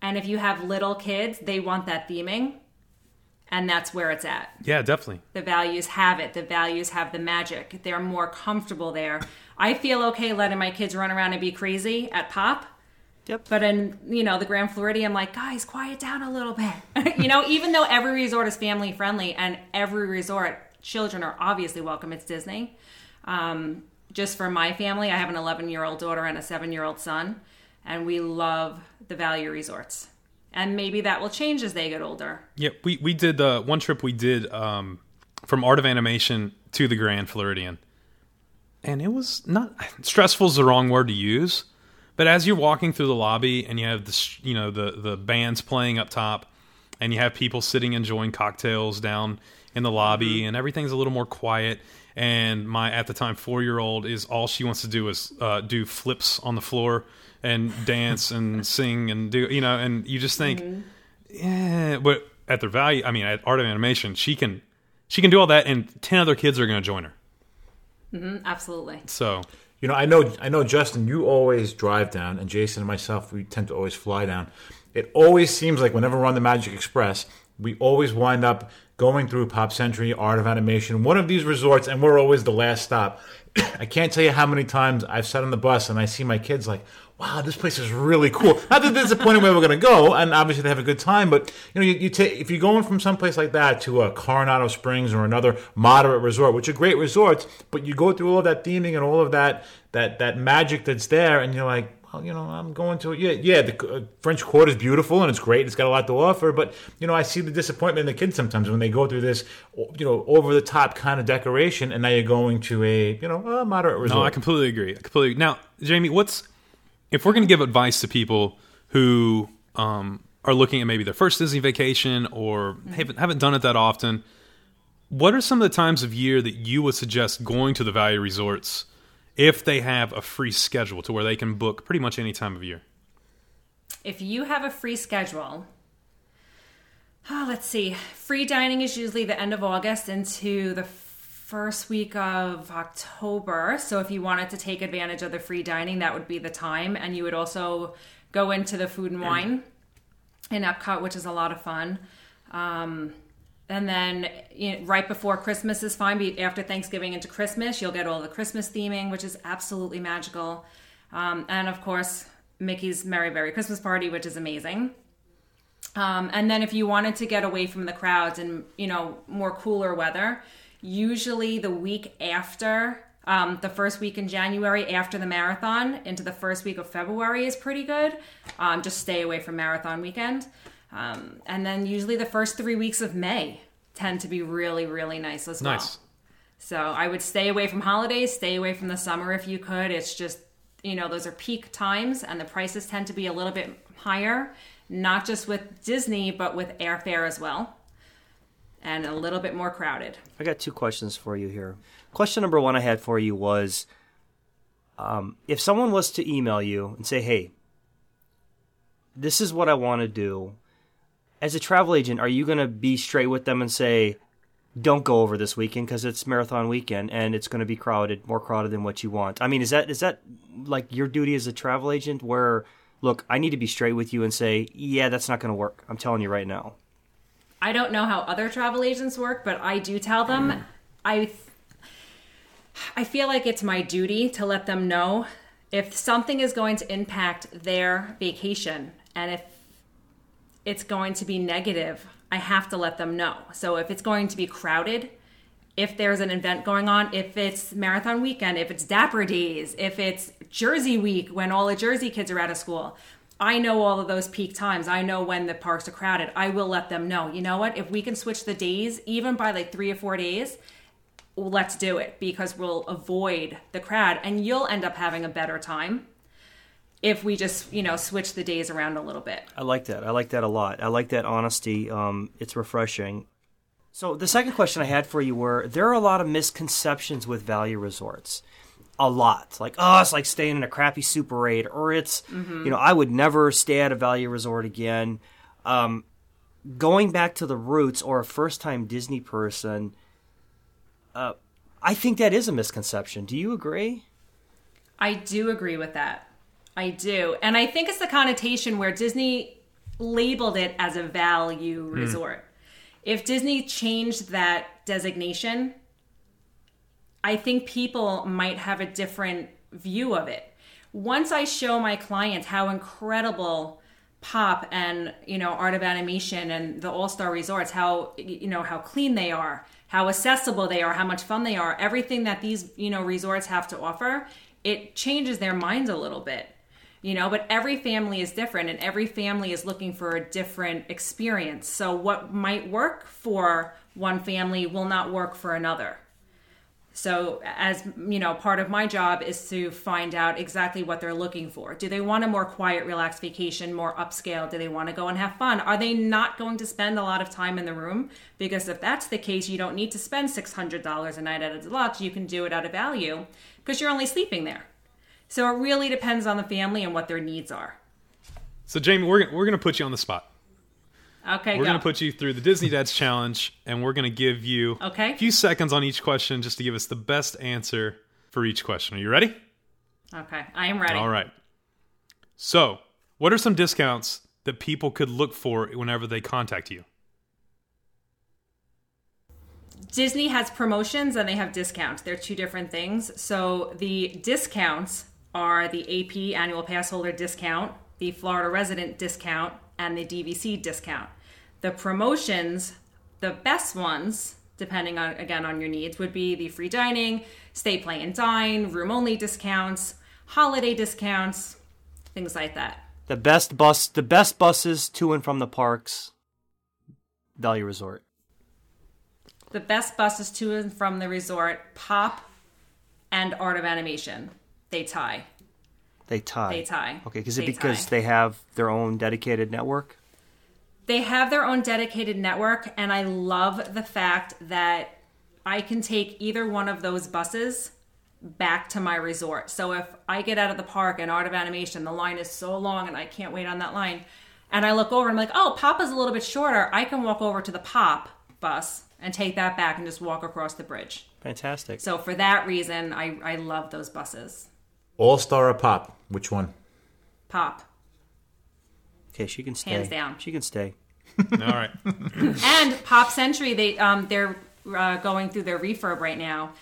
Speaker 5: And if you have little kids, they want that theming and that's where it's at.
Speaker 2: Yeah, definitely.
Speaker 5: The values have it. The values have the magic. They're more comfortable there. I feel okay letting my kids run around and be crazy at Pop.
Speaker 4: Yep.
Speaker 5: But in you know the Grand Floridian, I'm like, guys, quiet down a little bit. (laughs) you know, even though every resort is family friendly and every resort children are obviously welcome. It's Disney. Um, just for my family, I have an 11 year old daughter and a seven year old son, and we love the value resorts and maybe that will change as they get older.
Speaker 2: Yeah, we we did the one trip we did um, from Art of Animation to the Grand Floridian, and it was not stressful is the wrong word to use, but as you're walking through the lobby and you have the you know the the bands playing up top, and you have people sitting enjoying cocktails down in the lobby, mm-hmm. and everything's a little more quiet. And my at the time four year old is all she wants to do is uh, do flips on the floor and dance (laughs) and sing and do you know and you just think mm-hmm. yeah but at their value i mean at art of animation she can she can do all that and 10 other kids are going to join her.
Speaker 5: Mm-hmm, absolutely.
Speaker 2: So.
Speaker 3: You know i know i know justin you always drive down and jason and myself we tend to always fly down. It always seems like whenever we're on the magic express we always wind up going through pop century art of animation one of these resorts and we're always the last stop (clears throat) i can't tell you how many times i've sat on the bus and i see my kids like wow, this place is really cool. Not that there's a point where we're going to go, and obviously they have a good time, but you know, you, you take if you're going from someplace like that to a Coronado Springs or another moderate resort, which are great resorts, but you go through all of that theming and all of that that that magic that's there, and you're like. Well, you know, I'm going to yeah, yeah. The uh, French Quarter is beautiful and it's great. It's got a lot to offer, but you know, I see the disappointment in the kids sometimes when they go through this, you know, over the top kind of decoration, and now you're going to a you know a moderate resort.
Speaker 2: No, I completely agree. I completely. agree. Now, Jamie, what's if we're going to give advice to people who um, are looking at maybe their first Disney vacation or haven't, haven't done it that often, what are some of the times of year that you would suggest going to the value resorts if they have a free schedule to where they can book pretty much any time of year?
Speaker 5: If you have a free schedule, oh, let's see. Free dining is usually the end of August into the first week of October. So if you wanted to take advantage of the free dining, that would be the time. And you would also go into the food and wine in Epcot, which is a lot of fun. Um, and then you know, right before Christmas is fine. But after Thanksgiving into Christmas, you'll get all the Christmas theming, which is absolutely magical. Um, and of course, Mickey's Merry Merry Christmas Party, which is amazing. Um, and then if you wanted to get away from the crowds and you know more cooler weather, usually the week after um, the first week in January after the marathon into the first week of February is pretty good. Um, just stay away from marathon weekend. Um, and then usually the first three weeks of May tend to be really, really nice as well. Nice. So I would stay away from holidays, stay away from the summer if you could. It's just, you know, those are peak times and the prices tend to be a little bit higher, not just with Disney, but with airfare as well and a little bit more crowded.
Speaker 4: I got two questions for you here. Question number one I had for you was um, if someone was to email you and say, hey, this is what I want to do, as a travel agent, are you going to be straight with them and say, don't go over this weekend because it's marathon weekend and it's going to be crowded, more crowded than what you want? I mean, is that is that like your duty as a travel agent where look, I need to be straight with you and say, yeah, that's not going to work. I'm telling you right now.
Speaker 5: I don't know how other travel agents work, but I do tell them mm. I I feel like it's my duty to let them know if something is going to impact their vacation and if it's going to be negative, I have to let them know. So if it's going to be crowded, if there's an event going on, if it's marathon weekend, if it's Dapper Days, if it's Jersey Week when all the Jersey kids are out of school, I know all of those peak times. I know when the parks are crowded. I will let them know. You know what? If we can switch the days, even by like three or four days, let's do it because we'll avoid the crowd and you'll end up having a better time if we just, you know, switch the days around a little bit.
Speaker 4: I like that. I like that a lot. I like that honesty. Um, it's refreshing. So the second question I had for you were: there are a lot of misconceptions with value resorts. A lot, like oh, it's like staying in a crappy Super 8, or it's you know I would never stay at a value resort again. Um, going back to the roots, or a first-time Disney person, uh, I think that is a misconception. Do you agree?
Speaker 5: I do agree with that. I do. And I think it's the connotation where Disney labeled it as a value hmm. resort. If Disney changed that designation, I think people might have a different view of it. Once I show my clients how incredible pop and you know art of animation and the all-star resorts how you know how clean they are how accessible they are how much fun they are everything that these you know resorts have to offer it changes their minds a little bit you know but every family is different and every family is looking for a different experience. So what might work for one family will not work for another. So as you know part of my job is to find out exactly what they're looking for. Do they want a more quiet relaxed vacation more upscale? Do they want to go and have fun? Are they not going to spend a lot of time in the room? Because if that's the case you don't need to spend $600 a night at a deluxe. You can do it at a value because you're only sleeping there so it really depends on the family and what their needs are.
Speaker 2: So Jamie, we're gonna- we're going to put you on the spot.
Speaker 5: Okay,
Speaker 2: We're
Speaker 5: go.
Speaker 2: going to put you through the Disney Dads challenge, and we're going to give you
Speaker 5: Okay.
Speaker 2: a few seconds on each question just to give us the best answer for each question. Are you ready?
Speaker 5: okay, I am ready.
Speaker 2: All right. So, what are some discounts that people could look for whenever they contact you?
Speaker 5: Disney has promotions and they have discounts. They're two different things. So the discounts are the AP annual pass holder discount, the Florida resident discount, and the DVC discount. The promotions, the best ones, depending on again on your needs, would be the free dining, stay, play, and dine, room only discounts, holiday discounts, things like that.
Speaker 4: The best bus, the best buses to and from the parks. Value Resort.
Speaker 5: The best buses to and from the resort, Pop and Art of Animation. They tie.
Speaker 4: They tie.
Speaker 5: They tie.
Speaker 4: Okay, is it
Speaker 5: They
Speaker 4: because
Speaker 5: tie.
Speaker 4: they have their own dedicated network?
Speaker 5: They have their own dedicated network, and I love the fact that I can take either one of those buses back to my resort. So if I get out of the park and Art of Animation, the line is so long and I can't wait on that line, and I look over and I'm like, oh, Papa's a little bit shorter, I can walk over to the Pop bus and take that back and just walk across the bridge.
Speaker 4: Fantastic.
Speaker 5: So for that reason, I, I love those buses.
Speaker 3: All Star or Pop? Which one?
Speaker 5: Pop.
Speaker 4: Okay, she can stay.
Speaker 5: Hands down.
Speaker 4: She can stay. (laughs)
Speaker 2: All right.
Speaker 5: and Pop Century, they um, they're uh, going through their refurb right now,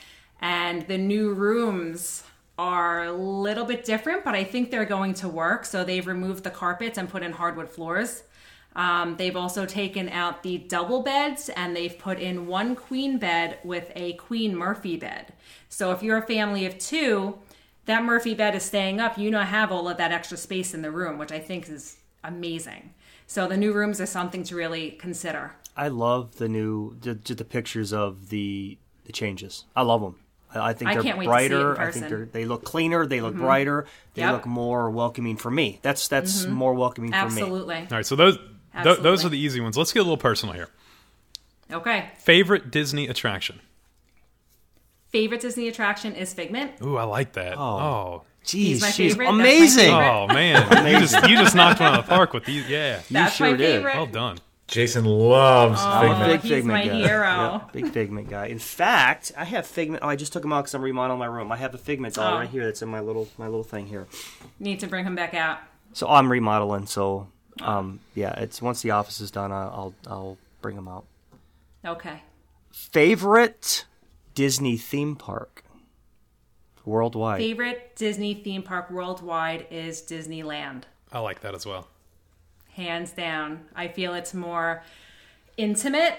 Speaker 5: and the new rooms are a little bit different, but I think they're going to work. So they've removed the carpets and put in hardwood floors. Um, they've also taken out the double beds and they've put in one queen bed with a queen Murphy bed. So if you're a family of two, that Murphy bed is staying up. You now have all of that extra space in the room, which I think is amazing. So the new rooms are something to really consider.
Speaker 4: I love the new the, the pictures of the the changes. I love them. I, I think they're
Speaker 5: can't wait to see it in
Speaker 4: brighter. I.
Speaker 5: Mm-hmm.
Speaker 4: think they're, they look cleaner. They look brighter. They
Speaker 5: Yep.
Speaker 4: look more welcoming for me. That's that's more welcoming for me.
Speaker 5: Absolutely.
Speaker 2: All right. So those th- those are the easy ones. Let's get a little personal here.
Speaker 5: Okay.
Speaker 2: Favorite Disney attraction?
Speaker 5: Favorite Disney attraction is Figment.
Speaker 2: Ooh, I like that. Oh.
Speaker 5: He's
Speaker 4: Jeez,
Speaker 5: my
Speaker 4: she's
Speaker 5: favorite. That's my
Speaker 4: amazing.
Speaker 5: favorite.
Speaker 2: Oh man, (laughs) you just you just knocked one out of the park with these. Yeah,
Speaker 5: That's
Speaker 4: sure
Speaker 5: my
Speaker 4: did.
Speaker 5: favorite.
Speaker 2: well done.
Speaker 3: Jason loves
Speaker 5: Oh,
Speaker 3: Figment.
Speaker 4: Big
Speaker 5: he's
Speaker 4: Figment
Speaker 5: my
Speaker 4: guy.
Speaker 5: hero.
Speaker 4: Yeah, big Figment guy. In fact, I have Figment. Oh, I just took him out because I'm remodeling my room. I have a Figment doll
Speaker 5: Oh.
Speaker 4: right here. That's in my little my little thing here.
Speaker 5: Need to bring him back out.
Speaker 4: So I'm remodeling. So um, yeah, it's once the office is done, I'll I'll, I'll bring him out.
Speaker 5: Okay.
Speaker 4: Favorite Disney theme park worldwide.
Speaker 5: Favorite Disney theme park worldwide is Disneyland.
Speaker 2: I like that as well.
Speaker 5: Hands down. I feel it's more intimate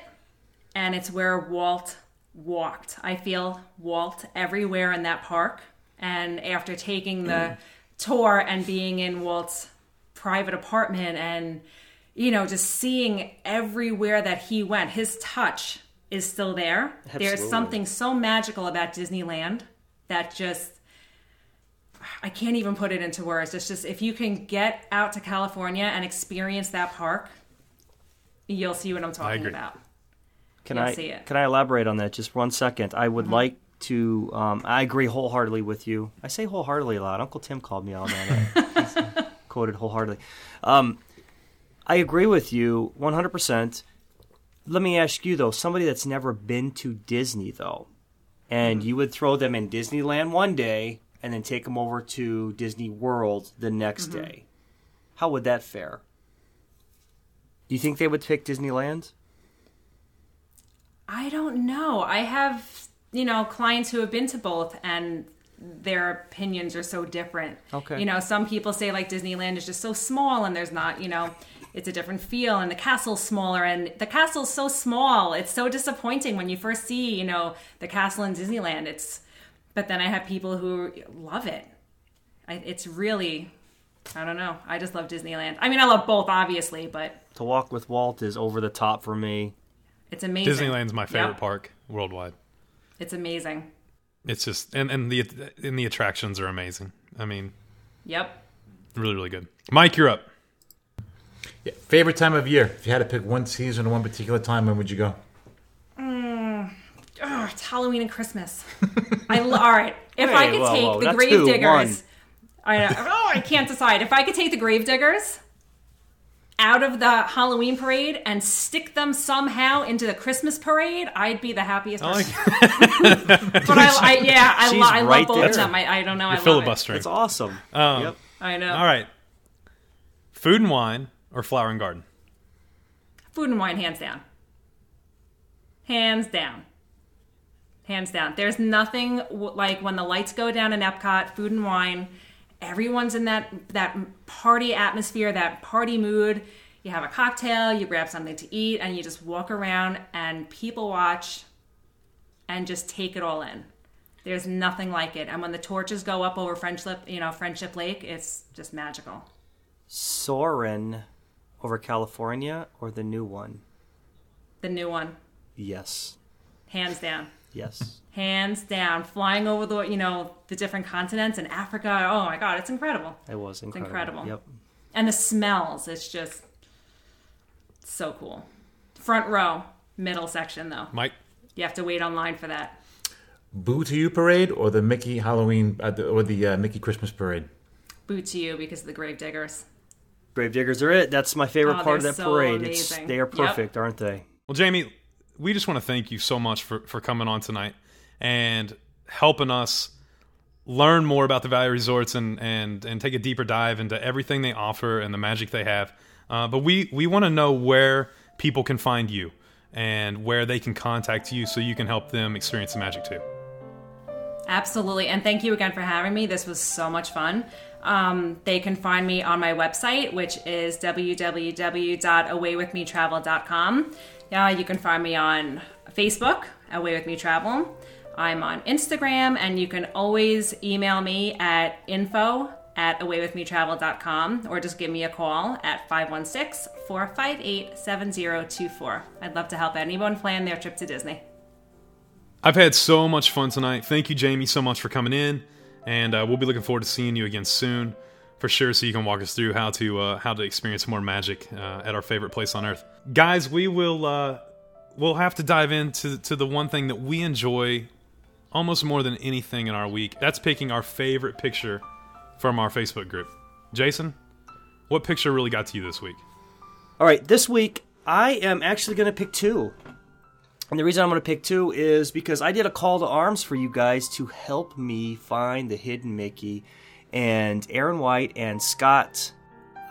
Speaker 5: and it's where Walt walked. I feel Walt everywhere in that park. And after taking the mm. tour and being in Walt's private apartment and, you know, just seeing everywhere that he went, his touch is still there. There's something so magical about Disneyland that just I can't even put it into words. It's just if you can get out to California and experience that park, you'll see what I'm talking about.
Speaker 4: Can
Speaker 5: You'll
Speaker 4: I
Speaker 5: see it.
Speaker 4: can I elaborate on that just one second? I would like to. Um, I agree wholeheartedly with you. I say wholeheartedly a lot. Uncle Tim called me out on. He's (laughs) quoted wholeheartedly. Um, I agree with you 100. Let me ask you though, somebody that's never been to Disney though, and mm-hmm. you would throw them in Disneyland one day and then take them over to Disney World the next mm-hmm. day. How would that fare? Do you think they would pick Disneyland?
Speaker 5: I don't know. I have, you know, clients who have been to both and their opinions are so different.
Speaker 4: Okay.
Speaker 5: You know, some people say like Disneyland is just so small and there's not, you know, it's a different feel and the castle's smaller and the castle's so small. It's so disappointing when you first see, you know, the castle in Disneyland. It's but then I have people who love it. I, it's really I don't know. I just love Disneyland. I mean, I love both obviously, but
Speaker 4: To Walk with Walt is over the top for me.
Speaker 5: it's amazing.
Speaker 2: Disneyland's my favorite
Speaker 5: Yep.
Speaker 2: park worldwide.
Speaker 5: It's amazing.
Speaker 2: It's just and and the and the attractions are amazing. I mean,
Speaker 5: Yep.
Speaker 2: really really good. Mike, you're up.
Speaker 3: Yeah, favorite time of year? If you had to pick one season or one particular time, when would you go?
Speaker 5: Oh, it's Halloween and Christmas. (laughs) I lo- all right. If I could
Speaker 4: whoa,
Speaker 5: take
Speaker 4: whoa,
Speaker 5: the
Speaker 4: not
Speaker 5: grave
Speaker 4: two,
Speaker 5: diggers, I. (laughs) Oh, I can't decide. If I could take the grave diggers out of the Halloween parade and stick them somehow into the Christmas parade, I'd be the happiest
Speaker 2: I
Speaker 5: person.
Speaker 2: like (laughs)
Speaker 5: but I, I yeah, I, lo- I
Speaker 4: right
Speaker 5: love both
Speaker 4: there.
Speaker 5: of them. I, I don't know. I
Speaker 2: you're
Speaker 5: love
Speaker 2: filibustering.
Speaker 4: It's awesome.
Speaker 2: Um,
Speaker 4: yep.
Speaker 5: I know.
Speaker 2: All right. Food and wine or flower and garden?
Speaker 5: Food and wine, hands down. Hands down. Hands down. There's nothing w- like when the lights go down in Epcot, food and wine. Everyone's in that that party atmosphere, that party mood. You have a cocktail, you grab something to eat, and you just walk around and people watch and just take it all in. There's nothing like it. And when the torches go up over Friendship, you know, Friendship Lake, it's just magical.
Speaker 4: Soarin' over California or the new one?
Speaker 5: The new one,
Speaker 4: Yes.
Speaker 5: hands down.
Speaker 4: Yes.
Speaker 5: hands down flying over the you know the different continents and africa oh my god it's incredible
Speaker 4: It was incredible.
Speaker 5: incredible.
Speaker 4: Yep.
Speaker 5: and the smells it's just so cool front row middle section though
Speaker 2: Mike,
Speaker 5: you have to wait online for that
Speaker 3: Boo to You parade or the Mickey Halloween uh, the, or the uh, Mickey Christmas parade?
Speaker 5: Boo to you because of the grave diggers
Speaker 4: Gravediggers are it. That's my favorite
Speaker 5: Oh,
Speaker 4: part of that
Speaker 5: so
Speaker 4: parade. It's, they are
Speaker 5: Yep.
Speaker 4: perfect, aren't they?
Speaker 2: Well, Jamie, we just want to thank you so much for, for coming on tonight and helping us learn more about the Value Resorts and, and, and take a deeper dive into everything they offer and the magic they have. Uh, but we, we want to know where people can find you and where they can contact you so you can help them experience the magic too.
Speaker 5: Absolutely. And thank you again for having me. This was so much fun. Um, they can find me on my website, which is www.awaywithmetravel.com. Yeah, you can find me on Facebook, Away With Me Travel. I'm on Instagram, and you can always email me at info at awaywithmetravel.com or just give me a call at 516 458 7024. I'd love to help anyone plan their trip to Disney.
Speaker 2: I've had so much fun tonight. Thank you, Jamie, so much for coming in, and uh, we'll be looking forward to seeing you again soon, for sure. So you can walk us through how to uh, how to experience more magic uh, at our favorite place on earth, guys. We will uh, we'll have to dive into to the one thing that we enjoy almost more than anything in our week. That's picking our favorite picture from our Facebook group. Jason, what picture really got to you this week?
Speaker 4: All right, this week I am actually going to pick two. And the reason I'm going to pick two is because I did a call to arms for you guys to help me find the hidden Mickey. And Aaron White and Scott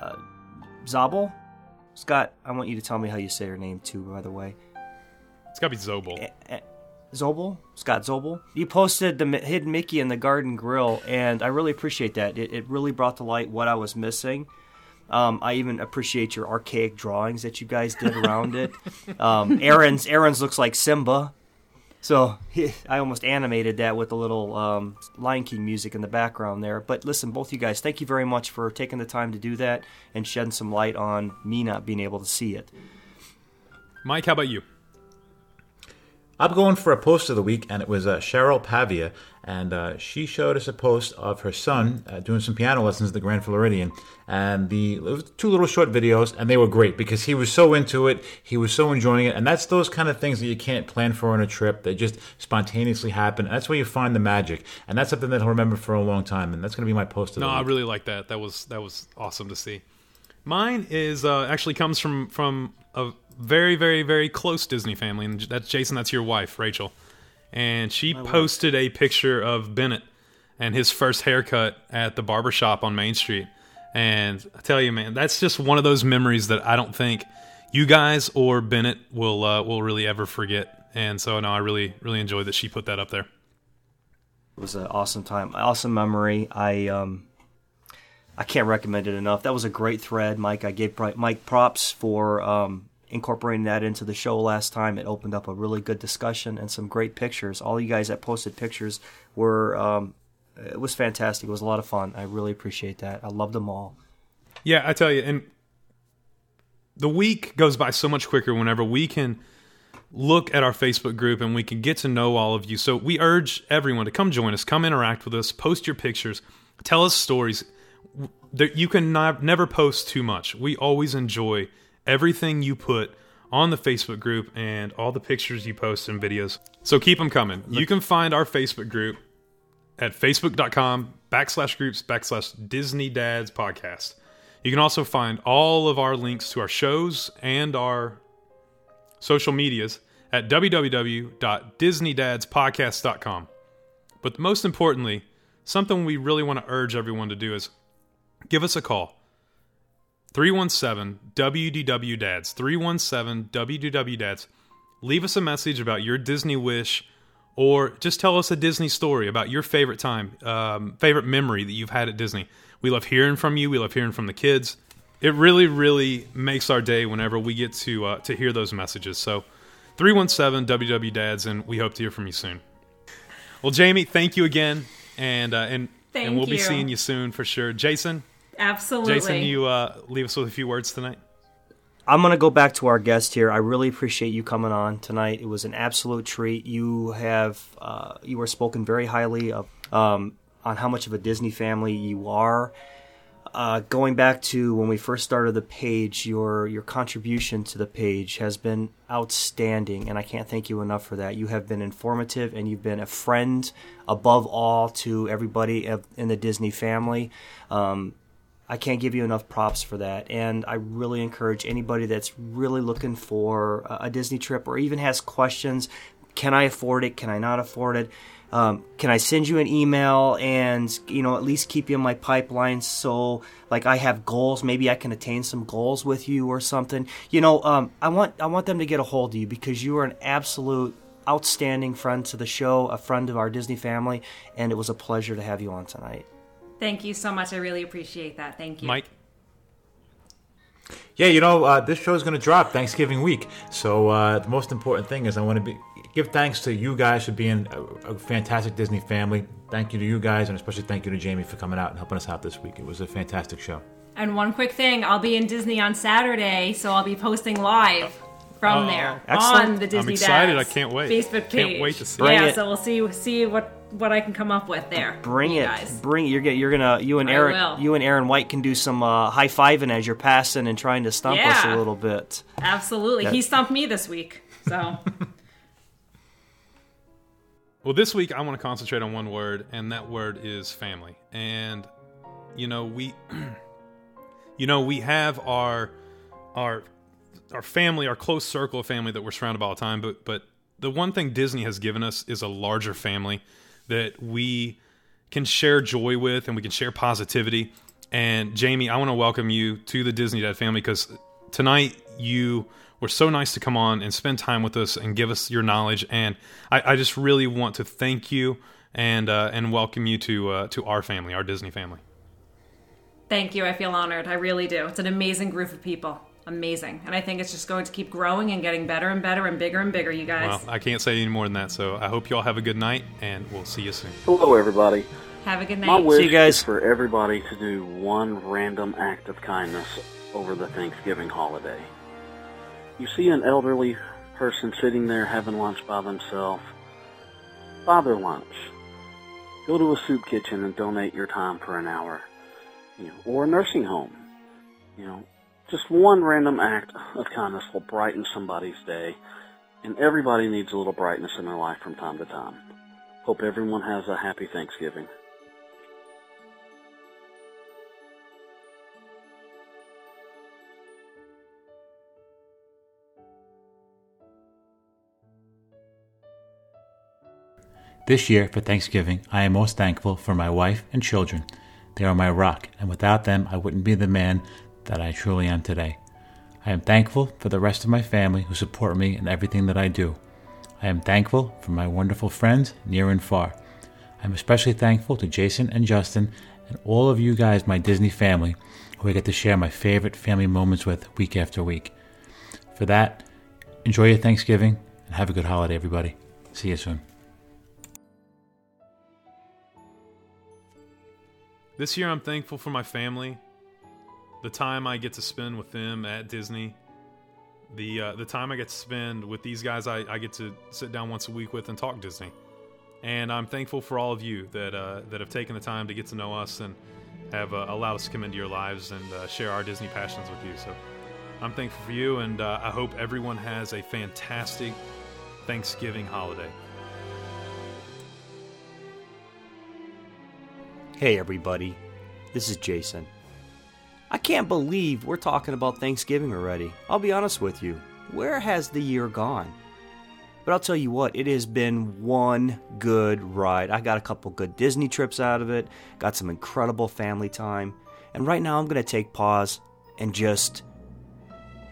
Speaker 4: uh, Zabel. Scott, I want you to tell me how you say her name too. By the way,
Speaker 2: It's got to be Zobel.
Speaker 4: Eh, eh, Zobel, Scott Zobel. You posted the hidden Mickey in the Garden Grill, and I really appreciate that. It, it really brought to light what I was missing. Um, I even appreciate your archaic drawings that you guys did around it. Um, Aaron's Aaron's looks like Simba, so he, (laughs) I almost animated that with a little um, Lion King music in the background there. But listen, both you guys, thank you very much for taking the time to do that and shedding some light on me not being able to see it.
Speaker 2: Mike, how about you?
Speaker 3: I'm going for a post of the week, and it was uh, Cheryl Pavia, and uh, she showed us a post of her son uh, doing some piano lessons at the Grand Floridian, and the it was two little short videos, and they were great because he was so into it, he was so enjoying it, and that's those kind of things that you can't plan for on a trip; they just spontaneously happen. And that's where you find the magic, and that's something that he'll remember for a long time, and that's going to be my post of
Speaker 2: No,
Speaker 3: the week.
Speaker 2: I really like that. That was that was awesome to see. Mine is uh, actually comes from from a very very very close Disney family, and that's Jason. That's your wife, Rachel, and she posted a picture of Bennett and his first haircut at the barber shop on Main Street. And I tell you, man, that's just one of those memories that I don't think you guys or Bennett will uh, will really ever forget. And so, no, I really really enjoyed that she put that up there.
Speaker 4: It was an awesome time, awesome memory. I um, I can't recommend it enough. That was a great thread, Mike. I gave Mike props for um, incorporating that into the show last time. It opened up a really good discussion and some great pictures. All you guys that posted pictures were um, it was fantastic. It was a lot of fun. I really appreciate that. I love them all.
Speaker 2: Yeah, I tell you, and the week goes by so much quicker whenever we can look at our Facebook group and we can get to know all of you. So we urge everyone to come join us, come interact with us, post your pictures, tell us stories. You can never post too much. We always enjoy everything you put on the Facebook group and all the pictures you post and videos. So keep them coming. You can find our Facebook group at facebook.com backslash groups backslash Disney Dads podcast. You can also find all of our links to our shows and our social medias at www.disneydadspodcast.com. But most importantly, something we really want to urge everyone to do is give us a call. 317 WDW Dads. 317 WDW Dads. Leave us a message about your Disney wish or just tell us a Disney story about your favorite time, um, favorite memory that you've had at Disney. We love hearing from you. We love hearing from the kids. It really, really makes our day whenever we get to uh, to hear those messages. So, 317 WW Dads, and we hope to hear from you soon. Well, Jamie, thank you again, and uh, and
Speaker 5: Thank
Speaker 2: and we'll be seeing you soon for sure. Jason,
Speaker 5: Absolutely.
Speaker 2: Jason, you uh, leave us with a few words tonight.
Speaker 4: I'm going to go back to our guest here. I really appreciate you coming on tonight. It was an absolute treat. You have uh, you were spoken very highly of um, on how much of a Disney family you are. Uh, going back to when we first started the page, your your contribution to the page has been outstanding, and I can't thank you enough for that. You have been informative, and you've been a friend above all to everybody in the Disney family. Um, I can't give you enough props for that. And I really encourage anybody that's really looking for a Disney trip or even has questions can I afford it? Can I not afford it? Um, can I send you an email and you know at least keep you in my pipeline so like I have goals maybe I can attain some goals with you or something you know um, I want I want them to get a hold of you because you are an absolute outstanding friend to the show a friend of our Disney family and it was a pleasure to have you on tonight
Speaker 5: Thank you so much. I really appreciate that. Thank you.
Speaker 2: Mike,
Speaker 3: Yeah, you know, uh, this show is going to drop Thanksgiving week. So uh, the most important thing is I want to be give thanks to you guys for being a, a fantastic Disney family. Thank you to you guys, and especially thank you to Jamie for coming out and helping us out this week. It was a fantastic show.
Speaker 5: And one quick thing, I'll be in Disney on Saturday, so I'll be posting live from
Speaker 2: Oh,
Speaker 5: there
Speaker 4: excellent.
Speaker 5: on the Disney I'm
Speaker 2: excited.
Speaker 5: Dads
Speaker 2: I can't wait.
Speaker 5: Facebook page.
Speaker 2: Can't wait to see
Speaker 4: Bring
Speaker 5: yeah,
Speaker 4: it.
Speaker 5: so we'll see see what what I can come up with there.
Speaker 4: Bring
Speaker 5: you
Speaker 4: it,
Speaker 5: guys.
Speaker 4: bring it. You're gonna, you're gonna, you and Aaron, you and Aaron White can do some uh, high fiving as you're passing and trying to stump us a little bit.
Speaker 5: Absolutely.
Speaker 4: That-
Speaker 5: He stumped me this week. So (laughs)
Speaker 2: Well, this week I want to concentrate on one word, and that word is family. And you know, we, (clears throat) you know, we have our our our family, our close circle of family that we're surrounded by all the time. But but the one thing Disney has given us is a larger family that we can share joy with, and we can share positivity. And Jamie, I want to welcome you to the Disney Dad family because tonight you were so nice to come on and spend time with us and give us your knowledge. And I, I just really want to thank you and uh, and welcome you to uh, to our family, our Disney family.
Speaker 5: Thank you. I feel honored. I really do. It's an amazing group of people. Amazing. And I think it's just going to keep growing and getting better and better and bigger and bigger, you guys.
Speaker 2: Well, I can't say any more than that. So I hope you all have a good night, and we'll see you soon.
Speaker 6: Hello, everybody.
Speaker 5: Have a good night.
Speaker 6: My
Speaker 5: night.
Speaker 6: wish
Speaker 4: you guys.
Speaker 6: is for everybody to do one random act of kindness over the Thanksgiving holiday. You see an elderly person sitting there having lunch by themselves. Buy their lunch. Go to a soup kitchen and donate your time for an hour. You know, or a nursing home. You know, just one random act of kindness will brighten somebody's day. And everybody needs a little brightness in their life from time to time. Hope everyone has a happy Thanksgiving.
Speaker 3: This year, for Thanksgiving, I am most thankful for my wife and children. They are my rock, and without them, I wouldn't be the man that I truly am today. I am thankful for the rest of my family who support me in everything that I do. I am thankful for my wonderful friends, near and far. I'm especially thankful to Jason and Justin and all of you guys, my Disney family, who I get to share my favorite family moments with week after week. For that, enjoy your Thanksgiving and have a good holiday, everybody. See you soon.
Speaker 2: This year, I'm thankful for my family, the time I get to spend with them at Disney, the uh, the time I get to spend with these guys I, I get to sit down once a week with and talk Disney. And I'm thankful for all of you that uh, that have taken the time to get to know us and have uh, allowed us to come into your lives and uh, share our Disney passions with you. So I'm thankful for you, and uh, I hope everyone has a fantastic Thanksgiving holiday.
Speaker 4: Hey, everybody. This is Jason. I can't believe we're talking about Thanksgiving already. I'll be honest with you. Where has the year gone? But I'll tell you what, it has been one good ride. I got a couple good Disney trips out of it, got some incredible family time, and right now I'm going to take pause and just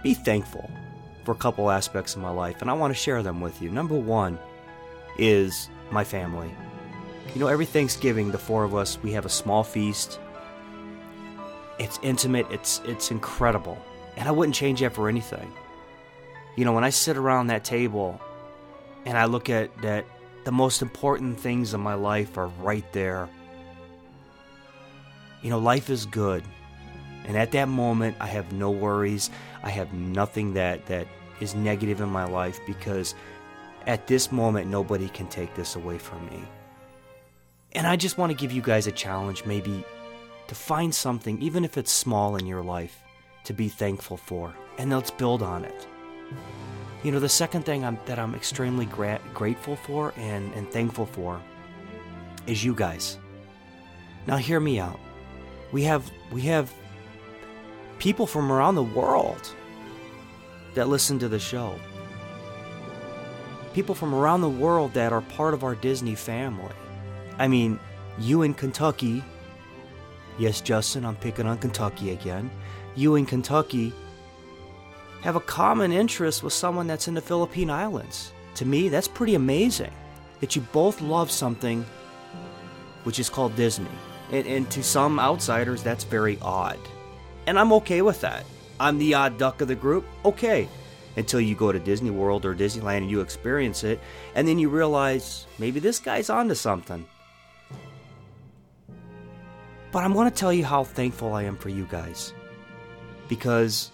Speaker 4: be thankful for a couple aspects of my life, and I want to share them with you. Number one is my family. You know, every Thanksgiving, the four of us, we have a small feast. It's intimate, it's it's incredible. And I wouldn't change that for anything. You know, when I sit around that table and I look at that the most important things in my life are right there. You know, life is good. And at that moment, I have no worries. I have nothing that that is negative in my life because at this moment nobody can take this away from me. And I just want to give you guys a challenge maybe to find something, even if it's small in your life, to be thankful for. And let's build on it. You know, the second thing I'm, that I'm extremely gra- grateful for and, and thankful for is you guys. Now, hear me out. We have, we have people from around the world that listen to the show. People from around the world that are part of our Disney family. I mean, you in Kentucky, yes, Justin, I'm picking on Kentucky again. You in Kentucky have a common interest with someone that's in the Philippine Islands. To me, that's pretty amazing that you both love something which is called Disney. And, and to some outsiders, that's very odd. And I'm okay with that. I'm the odd duck of the group. Okay. Until you go to Disney World or Disneyland and you experience it, and then you realize maybe this guy's onto something. But I'm going to tell you how thankful I am for you guys. Because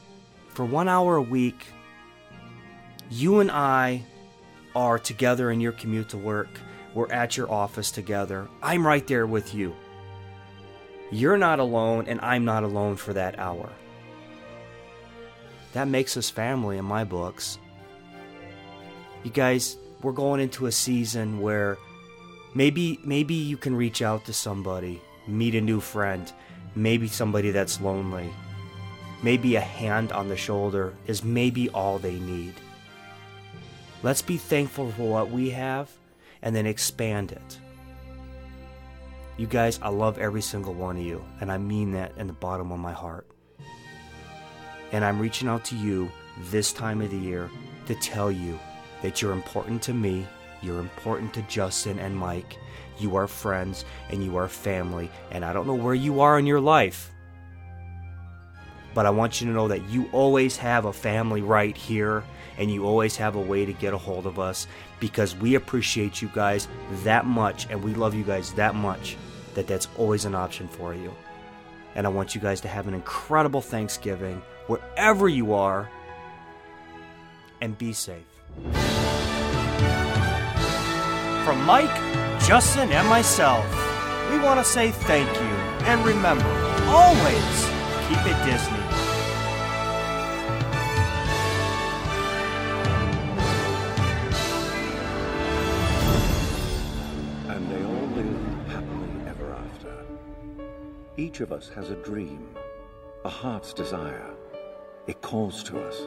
Speaker 4: for one hour a week, you and I are together in your commute to work. We're at your office together. I'm right there with you. You're not alone, and I'm not alone for that hour. That makes us family in my books. You guys, we're going into a season where maybe maybe you can reach out to somebody, meet a new friend, maybe somebody that's lonely. Maybe a hand on the shoulder is maybe all they need. Let's be thankful for what we have and then expand it. You guys, I love every single one of you, and I mean that in the bottom of my heart. And I'm reaching out to you this time of the year to tell you that you're important to me, you're important to Justin and Mike, you are friends, and you are family, and I don't know where you are in your life. But I want you to know that you always have a family right here, and you always have a way to get a hold of us because we appreciate you guys that much, and we love you guys that much that that's always an option for you. And I want you guys to have an incredible Thanksgiving wherever you are, and be safe. From Mike, Justin, and myself, we want to say thank you. And remember, always keep it Disney.
Speaker 7: And they all live happily ever after. Each of us has a dream, a heart's desire. It calls to us.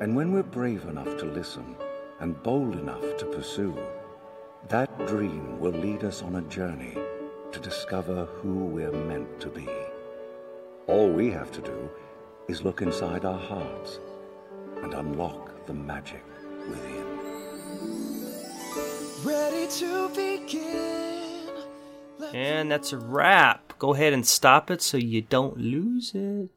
Speaker 7: And when we're brave enough to listen and bold enough to pursue, that dream will lead us on a journey to discover who we're meant to be. All we have to do is look inside our hearts and unlock the magic within.
Speaker 8: Ready to begin.
Speaker 4: And that's a wrap. Go ahead and stop it so you don't lose it.